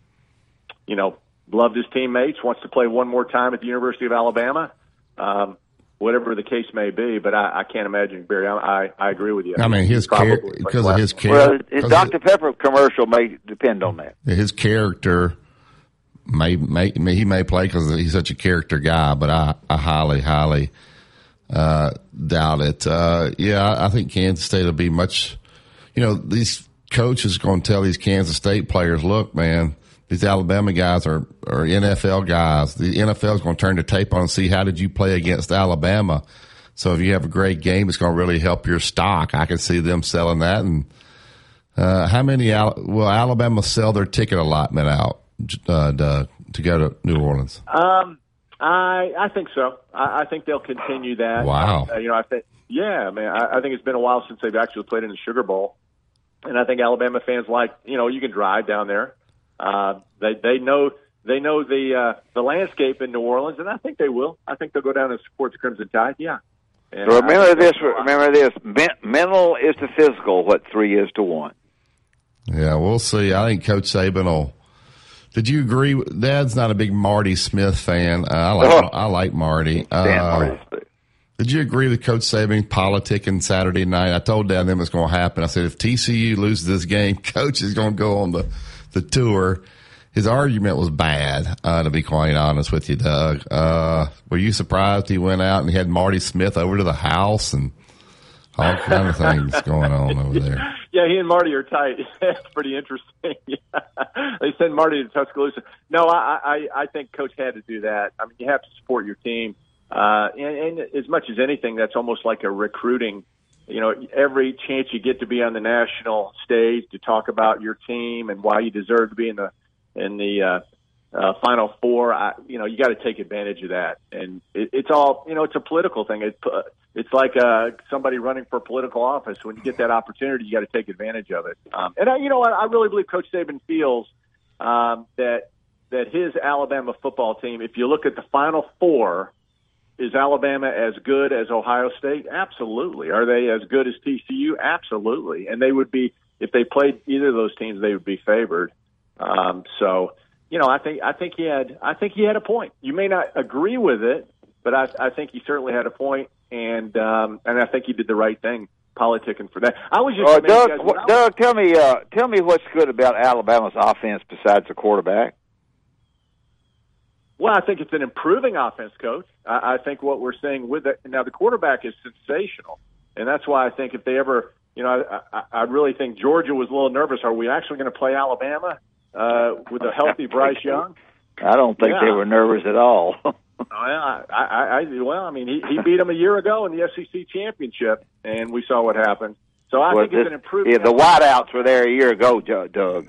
you know, loved his teammates, wants to play one more time at the University of Alabama, um, whatever the case may be. But I, I can't imagine Barry. I, I, I agree with you. I mean, his character because of his character. Well, his 'cause Dr Pepper commercial may depend on that. his character may may, he may play because he's such a character guy, but I, I highly highly uh, doubt it. Uh, yeah, I, I think Kansas State will be much. You know, these coaches going to tell these Kansas State players, look, man. These Alabama guys are, are NFL guys. The NFL is going to turn the tape on and see how did you play against Alabama. So if you have a great game, it's going to really help your stock. I can see them selling that. And uh, how many? Al- will Alabama sell their ticket allotment out uh, to, to go to New Orleans? Um, I I think so. I, I think they'll continue that. Wow. Uh, you know, I think yeah, man. I, I think it's been a while since they've actually played in the Sugar Bowl, and I think Alabama fans like you know you can drive down there. Uh, they they know they know the uh, the landscape in New Orleans, and I think they will. I think they'll go down and support the Crimson Tide. Yeah. And remember this. Remember this. Mental is to physical. What three is to one. Yeah, we'll see. I think Coach Saban will. Did you agree? with- Dad's not a big Marty Smith fan. Uh, I like Oh. I like Marty. Uh, Did you agree with Coach Saving Saban politicking Saturday night? I told Dad them it's going to happen. I said if TCU loses this game, Coach is going to go on the the tour. His argument was bad, uh, to be quite honest with you, Doug. Uh, were you surprised he went out and he had Marty Smith over to the house and all kind of things going on over there? Yeah, he and Marty are tight. That's pretty interesting. they send Marty to Tuscaloosa. No, I, I, I think Coach had to do that. I mean, you have to support your team, uh, and, and as much as anything, that's almost like a recruiting. You know, every chance you get to be on the national stage to talk about your team and why you deserve to be in the in the uh, uh, Final Four, I, you know, you got to take advantage of that. And it, it's all, you know, it's a political thing. It, uh, it's like uh, somebody running for political office. When you get that opportunity, you got to take advantage of it. Um, and I, you know, I, I really believe Coach Saban feels um, that that his Alabama football team. If you look at the Final Four, is Alabama as good as Ohio State? Absolutely. Are they as good as TCU? Absolutely. And they would be if they played either of those teams, they would be favored. Um, so, you know, I think I think he had I think he had a point. You may not agree with it, but I, I think he certainly had a point, and um, and I think he did the right thing politicking for that. I was just Uh, Doug, guys, wh- when I was- Doug, tell me, uh, tell me what's good about Alabama's offense besides the quarterback. Well, I think it's an improving offense, coach. I, I think what we're seeing with it now, the quarterback is sensational, and that's why I think if they ever, you know, I, I, I really think Georgia was a little nervous. Are we actually going to play Alabama uh, with a healthy Bryce Young? I don't think they were nervous at all. Well, I, I, I, well, I mean, he, he beat them a year ago in the SEC championship, and we saw what happened. So I Well, think it's an improvement. yeah, the wideouts were there a year ago, Doug.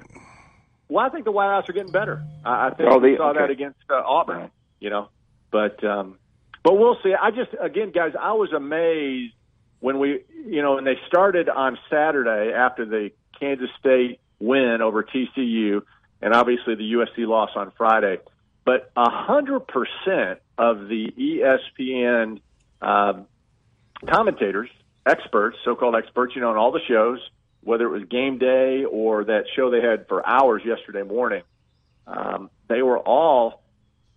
Well, I think the wideouts are getting better. I, I think Oh, we saw okay. that against uh, Auburn. You know, but um, but we'll see. I just again, guys, I was amazed when we, you know, when they started on Saturday after the Kansas State win over TCU, and obviously the USC loss on Friday. But a hundred percent of the ESPN um, commentators, experts, so-called experts, you know, on all the shows, whether it was game day or that show they had for hours yesterday morning, um, they were all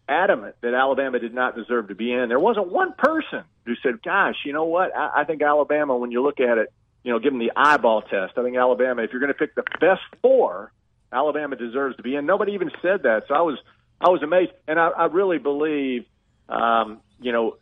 adamant that Alabama did not deserve to be in. There wasn't one person who said, "Gosh, you know what? I, I think Alabama, when you look at it, you know, give them the eyeball test. I think Alabama, if you're going to pick the best four, Alabama deserves to be in." Nobody even said that, so I was I was amazed, and I, I really believe, um, you know,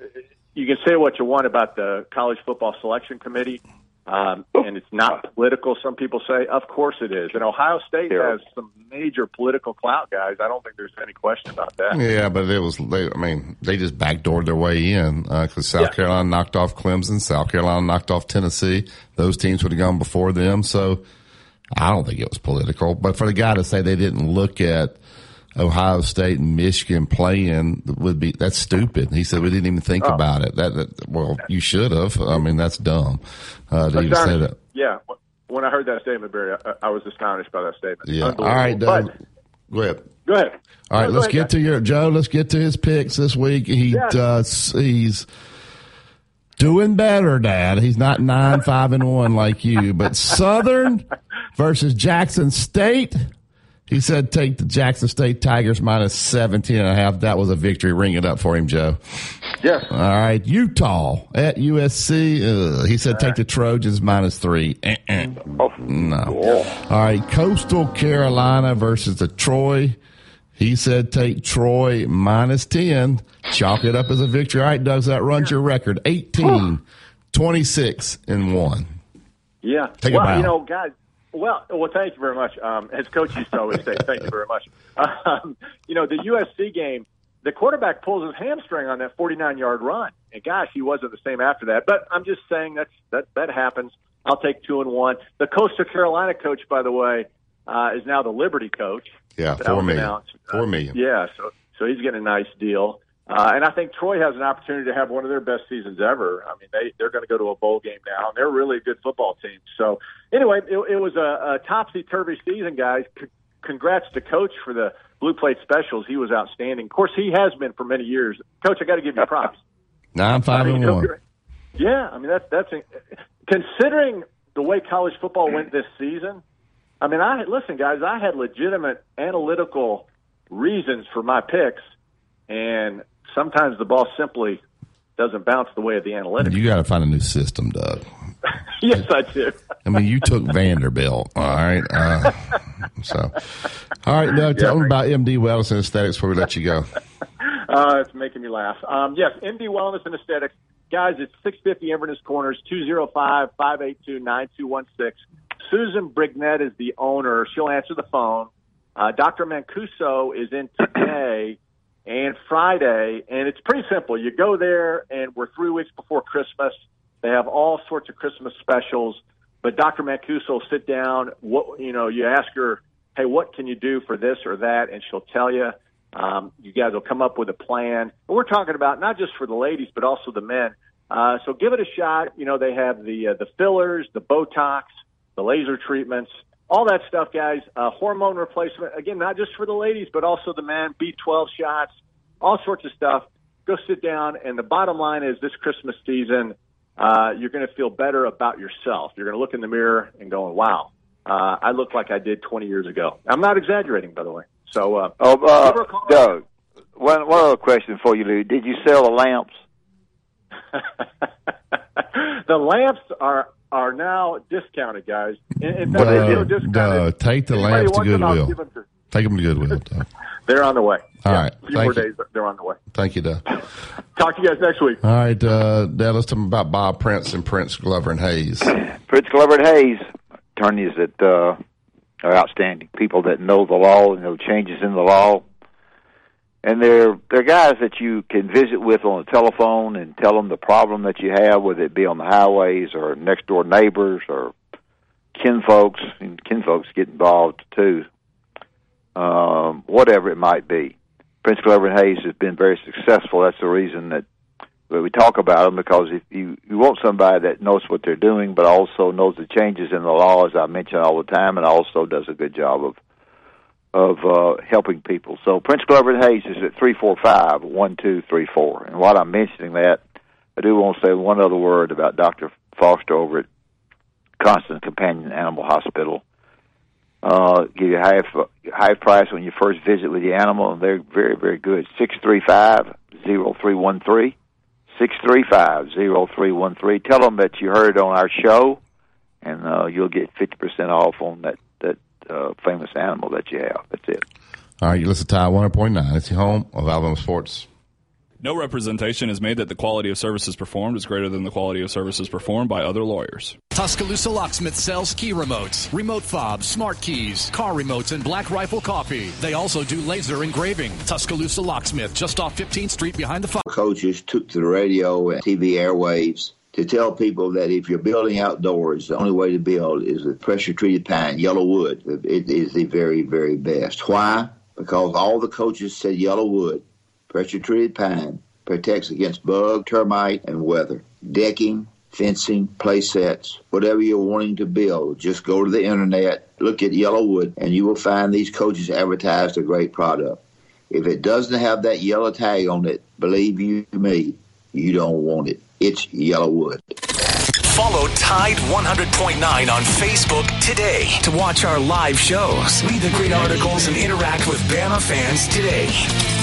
you can say what you want about the college football selection committee. Um, and it's not political. Some people say, of course it is. And Ohio State has some major political clout, guys. I don't think there's any question about that. Yeah, but it was. They, I mean, they just backdoored their way in because South Carolina knocked off Clemson, South Carolina knocked off Tennessee. Those teams would have gone before them. So I don't think it was political. But for the guy to say they didn't look at Ohio State and Michigan playing would be that's stupid. He said we didn't even think Oh. about it. That, that well, you should have. I mean, that's dumb uh, to even say that. Yeah. When I heard that statement, Barry, I, I was astonished by that statement. Yeah. All right, Doug. But Go ahead. go ahead. All right, No, let's ahead, get guys. to your Joe. Let's get to his picks this week. He Yeah. does. He's doing better, Dad. He's not nine five and one like you, but Southern versus Jackson State. He said take the Jackson State Tigers minus 17 and a half. That was a victory. Ring it up for him, Joe. Yes. All right. Utah at USC. Ugh. He said take the Trojans minus three. Uh-uh. Oh. No. All right. Coastal Carolina versus the Troy. He said take Troy minus 10. Chalk it up as a victory. All right, Doug, so that runs your record 18, 26, and 1. Yeah. Take a well, bow. you know, guys. Well, well, thank you very much. Um, as coach used to always say, thank you very much. Um, you know, the USC game, the quarterback pulls his hamstring on that 49 yard run, and gosh, he wasn't the same after that. But I'm just saying that's that that happens. I'll take two and one. The Coastal Carolina coach, by the way, uh, is now the Liberty coach. Yeah, That four million. announced. Four million. Yeah, so so he's getting a nice deal. Uh, and I think Troy has an opportunity to have one of their best seasons ever. I mean, they they're going to go to a bowl game now, and they're really a good football team. So anyway, it, it was a, a topsy turvy season, guys. C- congrats to Coach for the blue plate specials. He was outstanding. Of course, he has been for many years. Coach, I got to give you props. Nine five I mean, and one. Yeah, I mean that's that's considering the way college football went this season. I mean, I listen, guys. I had legitimate analytical reasons for my picks, and sometimes the ball simply doesn't bounce the way of the analytics. You got to find a new system, Doug. yes, I do. I mean, you took Vanderbilt, all right. Uh, so, all right, Doug, tell them about MD Wellness and Aesthetics before we let you go. Uh, it's making me laugh. Um, yes, MD Wellness and Aesthetics. Guys, it's 650 Inverness Corners, 205-582-9216. Susan Brignett is the owner. She'll answer the phone. Uh, Dr. Mancuso is in today and Friday, and it's pretty simple. You go there, and we're three weeks before Christmas. They have all sorts of Christmas specials. But Dr. Mancuso will sit down. What you know, you ask her, "Hey, what can you do for this or that?" and she'll tell you. Um, you guys will come up with a plan. And we're talking about not just for the ladies, but also the men. Uh, so give it a shot. You know, they have the uh, the fillers, the Botox, the laser treatments, all that stuff, guys. Uh, hormone replacement, again, not just for the ladies, but also the men. B12 shots, all sorts of stuff. Go sit down, and the bottom line is this Christmas season, uh, you're going to feel better about yourself. You're going to look in the mirror and going, "Wow, uh, I look like I did 20 years ago." I'm not exaggerating, by the way. So, uh, Oh, uh. Doug, one, one other question for you, Lou. Did you sell the lamps? the lamps are are now discounted, guys. In, in fact, they're still Doug, discounted. Doug, take the Anybody lamps to wants them, Goodwill. Give them to- Take them to Goodwill, Doug. They're on the way. All Yeah, right. A few more Thank you. days, they're on the way. Thank you, Doug. Talk to you guys next week. All right, uh, Dad, let's talk about Bob Prince and Prince Glover and Hayes. Prince Glover and Hayes, attorneys that uh, are outstanding people that know the law, and know changes in the law, and they're they're guys that you can visit with on the telephone and tell them the problem that you have, whether it be on the highways or next door neighbors or kinfolks. And kinfolks get involved too, um, whatever it might be. Prince Glover and Hayes has been very successful. That's the reason that that we talk about them because if you you want somebody that knows what they're doing, but also knows the changes in the law, as I mention all the time, and also does a good job of of uh, helping people. So Prince Glover and Hayes is at three four five one two three four. And while I'm mentioning that, I do want to say one other word about Doctor Foster over at Constant Companion Animal Hospital. Uh, give you a high high price when you first visit with the animal, and they're very very good. Six three five zero three one three. Six three five zero three one three. Tell them that you heard on our show, and uh, you'll get fifty percent off on that that uh, famous animal that you have. That's it. All right, you listen to Tide 100.9. It's your home of Alabama Sports. No representation is made that the quality of services performed is greater than the quality of services performed by other lawyers. Tuscaloosa Locksmith sells key remotes, remote fobs, smart keys, car remotes, and Black Rifle coffee. They also do laser engraving. Tuscaloosa Locksmith, just off 15th Street behind the fire. coaches took to the radio and TV airwaves to tell people that if you're building outdoors, the only way to build is with pressure treated pine, YellaWood. It is the very, very best. Why? Because all the coaches said YellaWood, pressure treated pine, protects against bug, termite, and weather. Decking, fencing, play sets, whatever you're wanting to build, just go to the internet, look at YellaWood, and you will find these coaches advertised a great product. If it doesn't have that yellow tag on it, believe you me, you don't want it. It's YellaWood. Follow Tide 100.9 on Facebook today to watch our live shows, read the great articles, and interact with Bama fans today.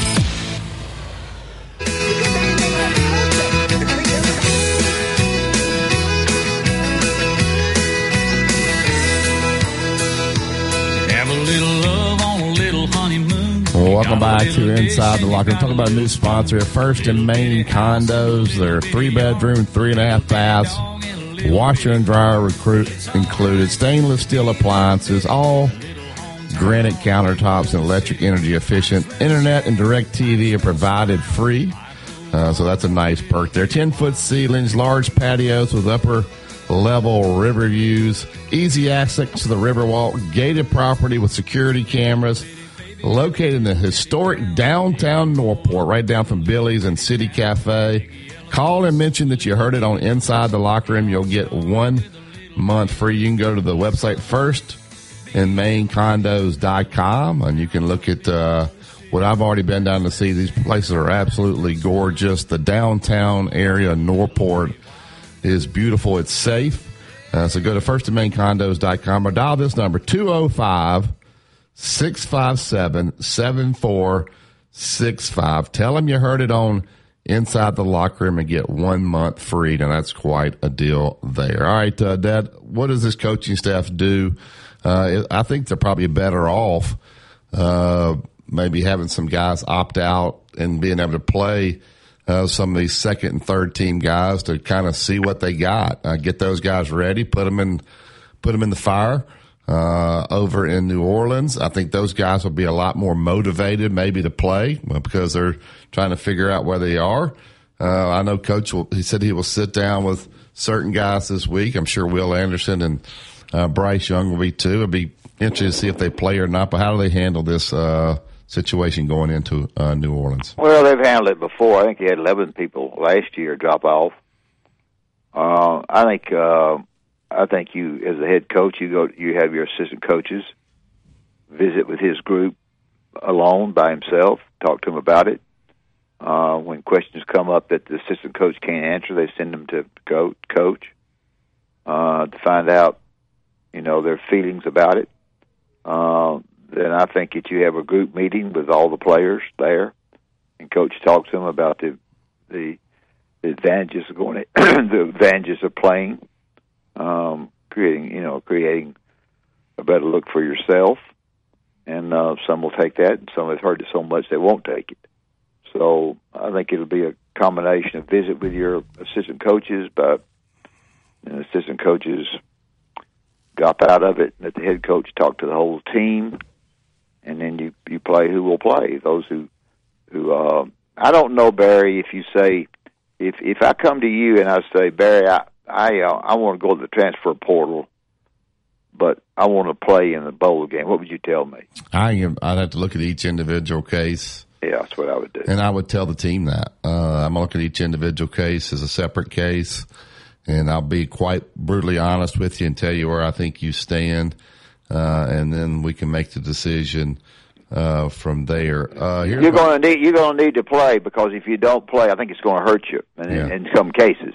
Well, welcome back to Inside the Locker. Room. Talking about a new sponsor, First and Main Condos. They're three bedroom, three and a half baths, washer and dryer recruit included, stainless steel appliances, all granite countertops and electric energy efficient. Internet and direct TV are provided free. Uh, so that's a nice perk there. 10 foot ceilings, large patios with upper level river views, easy access to the river walk, gated property with security cameras. Located in the historic downtown Northport, right down from Billy's and City Cafe. Call and mention that you heard it on Inside the Locker Room. You'll get one month free. You can go to the website first and maincondos.com and you can look at uh, what I've already been down to see. These places are absolutely gorgeous. The downtown area, Northport, is beautiful. It's safe. Uh, so go to firstandmaincondos.com or dial this number 205 657 7465. Tell them you heard it on Inside the Locker Room and get one month free. Now, that's quite a deal there. All right, uh, Dad, what does this coaching staff do? Uh, I think they're probably better off uh, maybe having some guys opt out and being able to play uh, some of these second and third team guys to kind of see what they got, uh, get those guys ready, put them in, put them in the fire. Uh, over in New Orleans, I think those guys will be a lot more motivated, maybe to play because they're trying to figure out where they are. Uh, I know Coach. Will, he said he will sit down with certain guys this week. I'm sure Will Anderson and uh, Bryce Young will be too. It'll be interesting to see if they play or not. But how do they handle this uh, situation going into uh, New Orleans? Well, they've handled it before. I think he had 11 people last year drop off. Uh, I think uh, I think you, as a head coach, you go you have your assistant coaches visit with his group alone by himself, talk to him about it. Uh, when questions come up that the assistant coach can't answer, they send them to go, coach uh, to find out, you know, their feelings about it. Uh, then I think that you have a group meeting with all the players there, and coach talks to them about the the, the advantages of going, the advantages of playing, um, creating, you know, creating a better look for yourself. And uh, some will take that, and some have heard it so much they won't take it. So I think it'll be a combination of visit with your assistant coaches, but and assistant coaches got out of it. Let the head coach talk to the whole team, and then you you play who will play. Those who who uh, I don't know Barry. If you say if if I come to you and I say Barry, I I uh, I want to go to the transfer portal, but I want to play in the bowl game. What would you tell me? I am, I'd have to look at each individual case. Yeah, that's what I would do. And I would tell the team that. Uh, I'm going to look at each individual case as a separate case. And I'll be quite brutally honest with you and tell you where I think you stand. Uh, and then we can make the decision uh, from there. Uh, You're going to need you're going to need to play because if you don't play, I think it's going to hurt you in, Yeah. in some cases.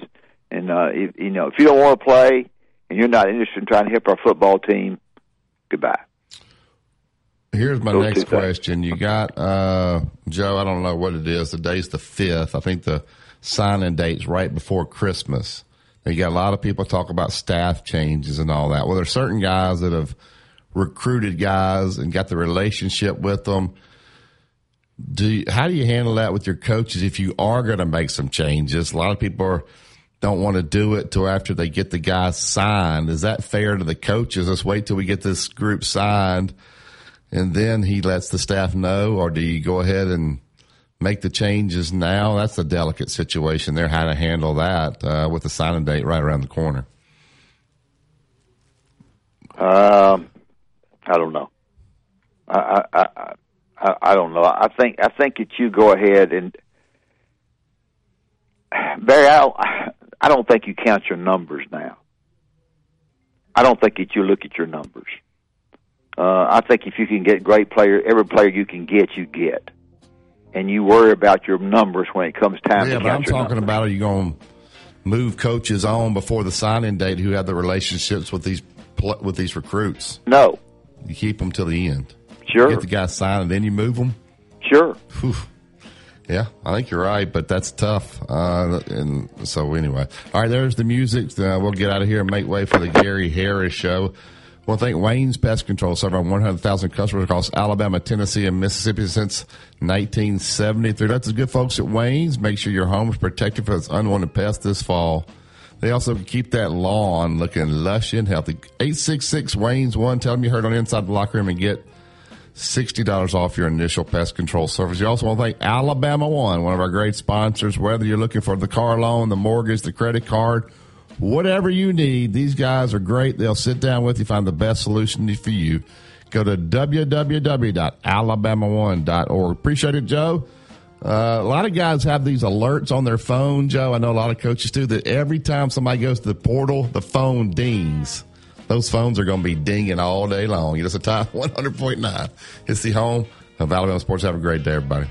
And uh, if, you know, if you don't want to play and you're not interested in trying to help our football team, goodbye. Here's my Those next things. question. You got uh, Joe. I don't know what it is. The day's the fifth. I think the signing date's right before Christmas. Now, you got a lot of people talk about staff changes and all that. Well, there's certain guys that have recruited guys and got the relationship with them. Do you, how do you handle that with your coaches if you are going to make some changes? A lot of people are, don't want to do it till after they get the guys signed. Is that fair to the coaches? Let's wait till we get this group signed and then he lets the staff know, or do you go ahead and make the changes now? That's a delicate situation there, how to handle that uh, with the signing date right around the corner. Um, I don't know. I, I, I, I, don't know. I think I think that you go ahead and Barry. I I don't think you count your numbers now. I don't think that you look at your numbers. Uh, I think if you can get great player, every player you can get, you get, and you worry about your numbers when it comes time yeah, to but I'm talking about are you going to move coaches on before the signing date who have the relationships with these with these recruits? No, you keep them till the end. Sure, get the guys signed and then you move them. Sure. Yeah, I think you're right, but that's tough. Uh, and so anyway, all right, there's the music. Uh, we'll get out of here and make way for the Gary Harris show. Well, thank Wayne's Pest Control, serving 100,000 customers across Alabama, Tennessee, and Mississippi since 1973. That's the good folks at Wayne's. Make sure your home is protected from its unwanted pests this fall. They also keep that lawn looking lush and healthy. 866 Wayne's 1. Tell them you heard on Inside the Locker Room and get $60 off your initial pest control service. You also want to thank Alabama One, one of our great sponsors. Whether you're looking for the car loan, the mortgage, the credit card, whatever you need, these guys are great. They'll sit down with you, find the best solution for you. go to www.alabama1.org. Appreciate it, Joe. Uh, a lot of guys have these alerts on their phone, Joe. I know a lot of coaches do that. Every time somebody goes to the portal, the phone dings. Those phones are going to be dinging all day long. It's a time 100.9. It's the home of Alabama Sports. Have a great day, everybody.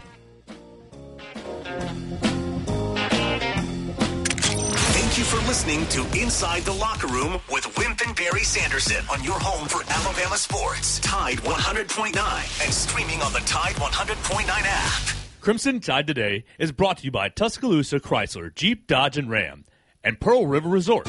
Thank you for listening to Inside the Locker Room with Wimp and Barry Sanderson on your home for Alabama sports. Tide 100.9 and streaming on the Tide 100.9 app. Crimson Tide Today is brought to you by Tuscaloosa Chrysler, Jeep, Dodge, and Ram, and Pearl River Resort.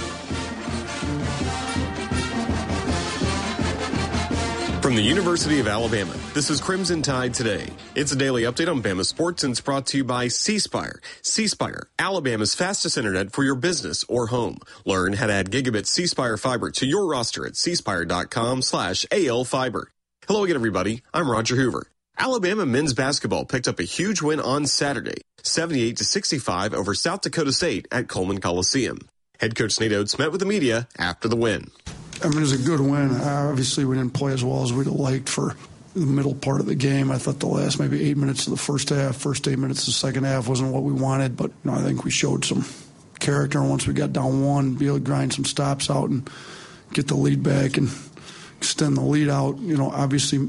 From the University of Alabama, this is Crimson Tide Today. It's a daily update on Bama sports and it's brought to you by C Spire. C Spire, Alabama's fastest internet for your business or home. Learn how to add gigabit C Spire fiber to your roster at cspire.com slash AL fiber. Hello again, everybody. I'm Roger Hoover. Alabama men's basketball picked up a huge win on Saturday, 78 to 65 over South Dakota State at Coleman Coliseum. Head coach Nate Oats met with the media after the win. I mean, it was a good win. Obviously, we didn't play as well as we'd have liked for the middle part of the game. I thought the last maybe eight minutes of the first half, first eight minutes of the second half wasn't what we wanted, but you know, I think we showed some character. Once we got down one, be able to grind some stops out and get the lead back and extend the lead out. You know, obviously,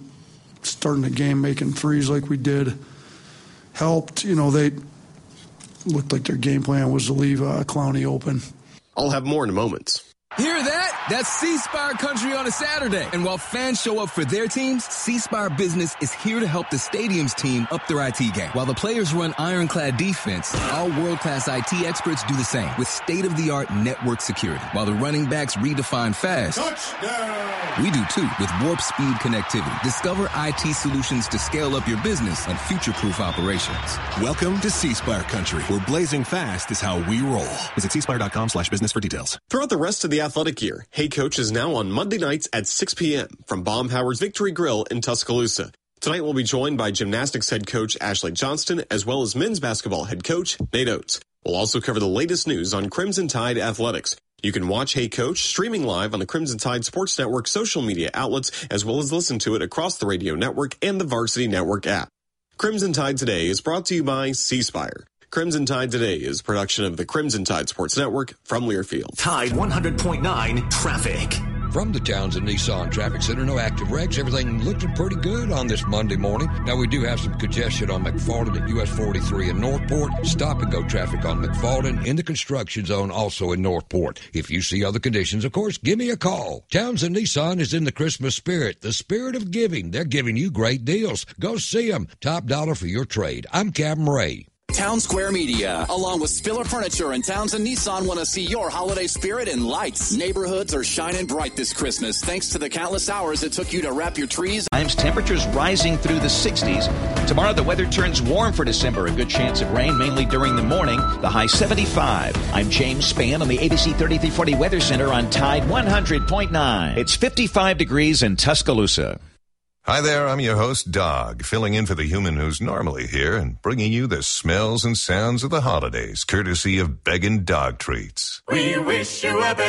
starting the game making threes like we did helped. You know, they looked like their game plan was to leave uh, Clowney open. I'll have more in a moment. Hear that? That's C Spire Country on a Saturday. And while fans show up for their teams, C Spire Business is here to help the stadium's team up their IT game. While the players run ironclad defense, our world class IT experts do the same with state of the art network security. While the running backs redefine fast, Touchdown. we do too with warp speed connectivity. Discover IT solutions to scale up your business and future proof operations. Welcome to C Spire Country, where blazing fast is how we roll. Visit cspire.com slash business for details. Throughout the rest of the athletic year, Hey Coach is now on Monday nights at 6 p.m. from Baumhower's Victory Grill in Tuscaloosa. Tonight we'll be joined by gymnastics head coach Ashley Johnston as well as men's basketball head coach Nate Oats. We'll also cover the latest news on Crimson Tide athletics. You can watch Hey Coach streaming live on the Crimson Tide Sports Network social media outlets as well as listen to it across the radio network and the Varsity Network app. Crimson Tide Today is brought to you by C Spire. Crimson Tide Today is production of the Crimson Tide Sports Network from Learfield. Tide 100.9 traffic. From the Townsend Nissan Traffic Center, no active wrecks. Everything looking pretty good on this Monday morning. Now, we do have some congestion on McFarland at US 43 in Northport. Stop and go traffic on McFarland in the construction zone, also in Northport. If you see other conditions, of course, give me a call. Townsend Nissan is in the Christmas spirit, the spirit of giving. They're giving you great deals. Go see them. Top dollar for your trade. I'm Captain Ray. Town Square Media, along with Spiller Furniture and Townsend Nissan, want to see your holiday spirit in lights. Neighborhoods are shining bright this Christmas thanks to the countless hours it took you to wrap your trees. Times temperatures rising through the 60s. Tomorrow the weather turns warm for December. A good chance of rain mainly during the morning. The high 75. I'm James Spann on the ABC 3340 Weather Center on Tide 100.9. It's 55 degrees in Tuscaloosa. Hi there, I'm your host, Dog, filling in for the human who's normally here and bringing you the smells and sounds of the holidays, courtesy of Beggin' Dog Treats. We wish you a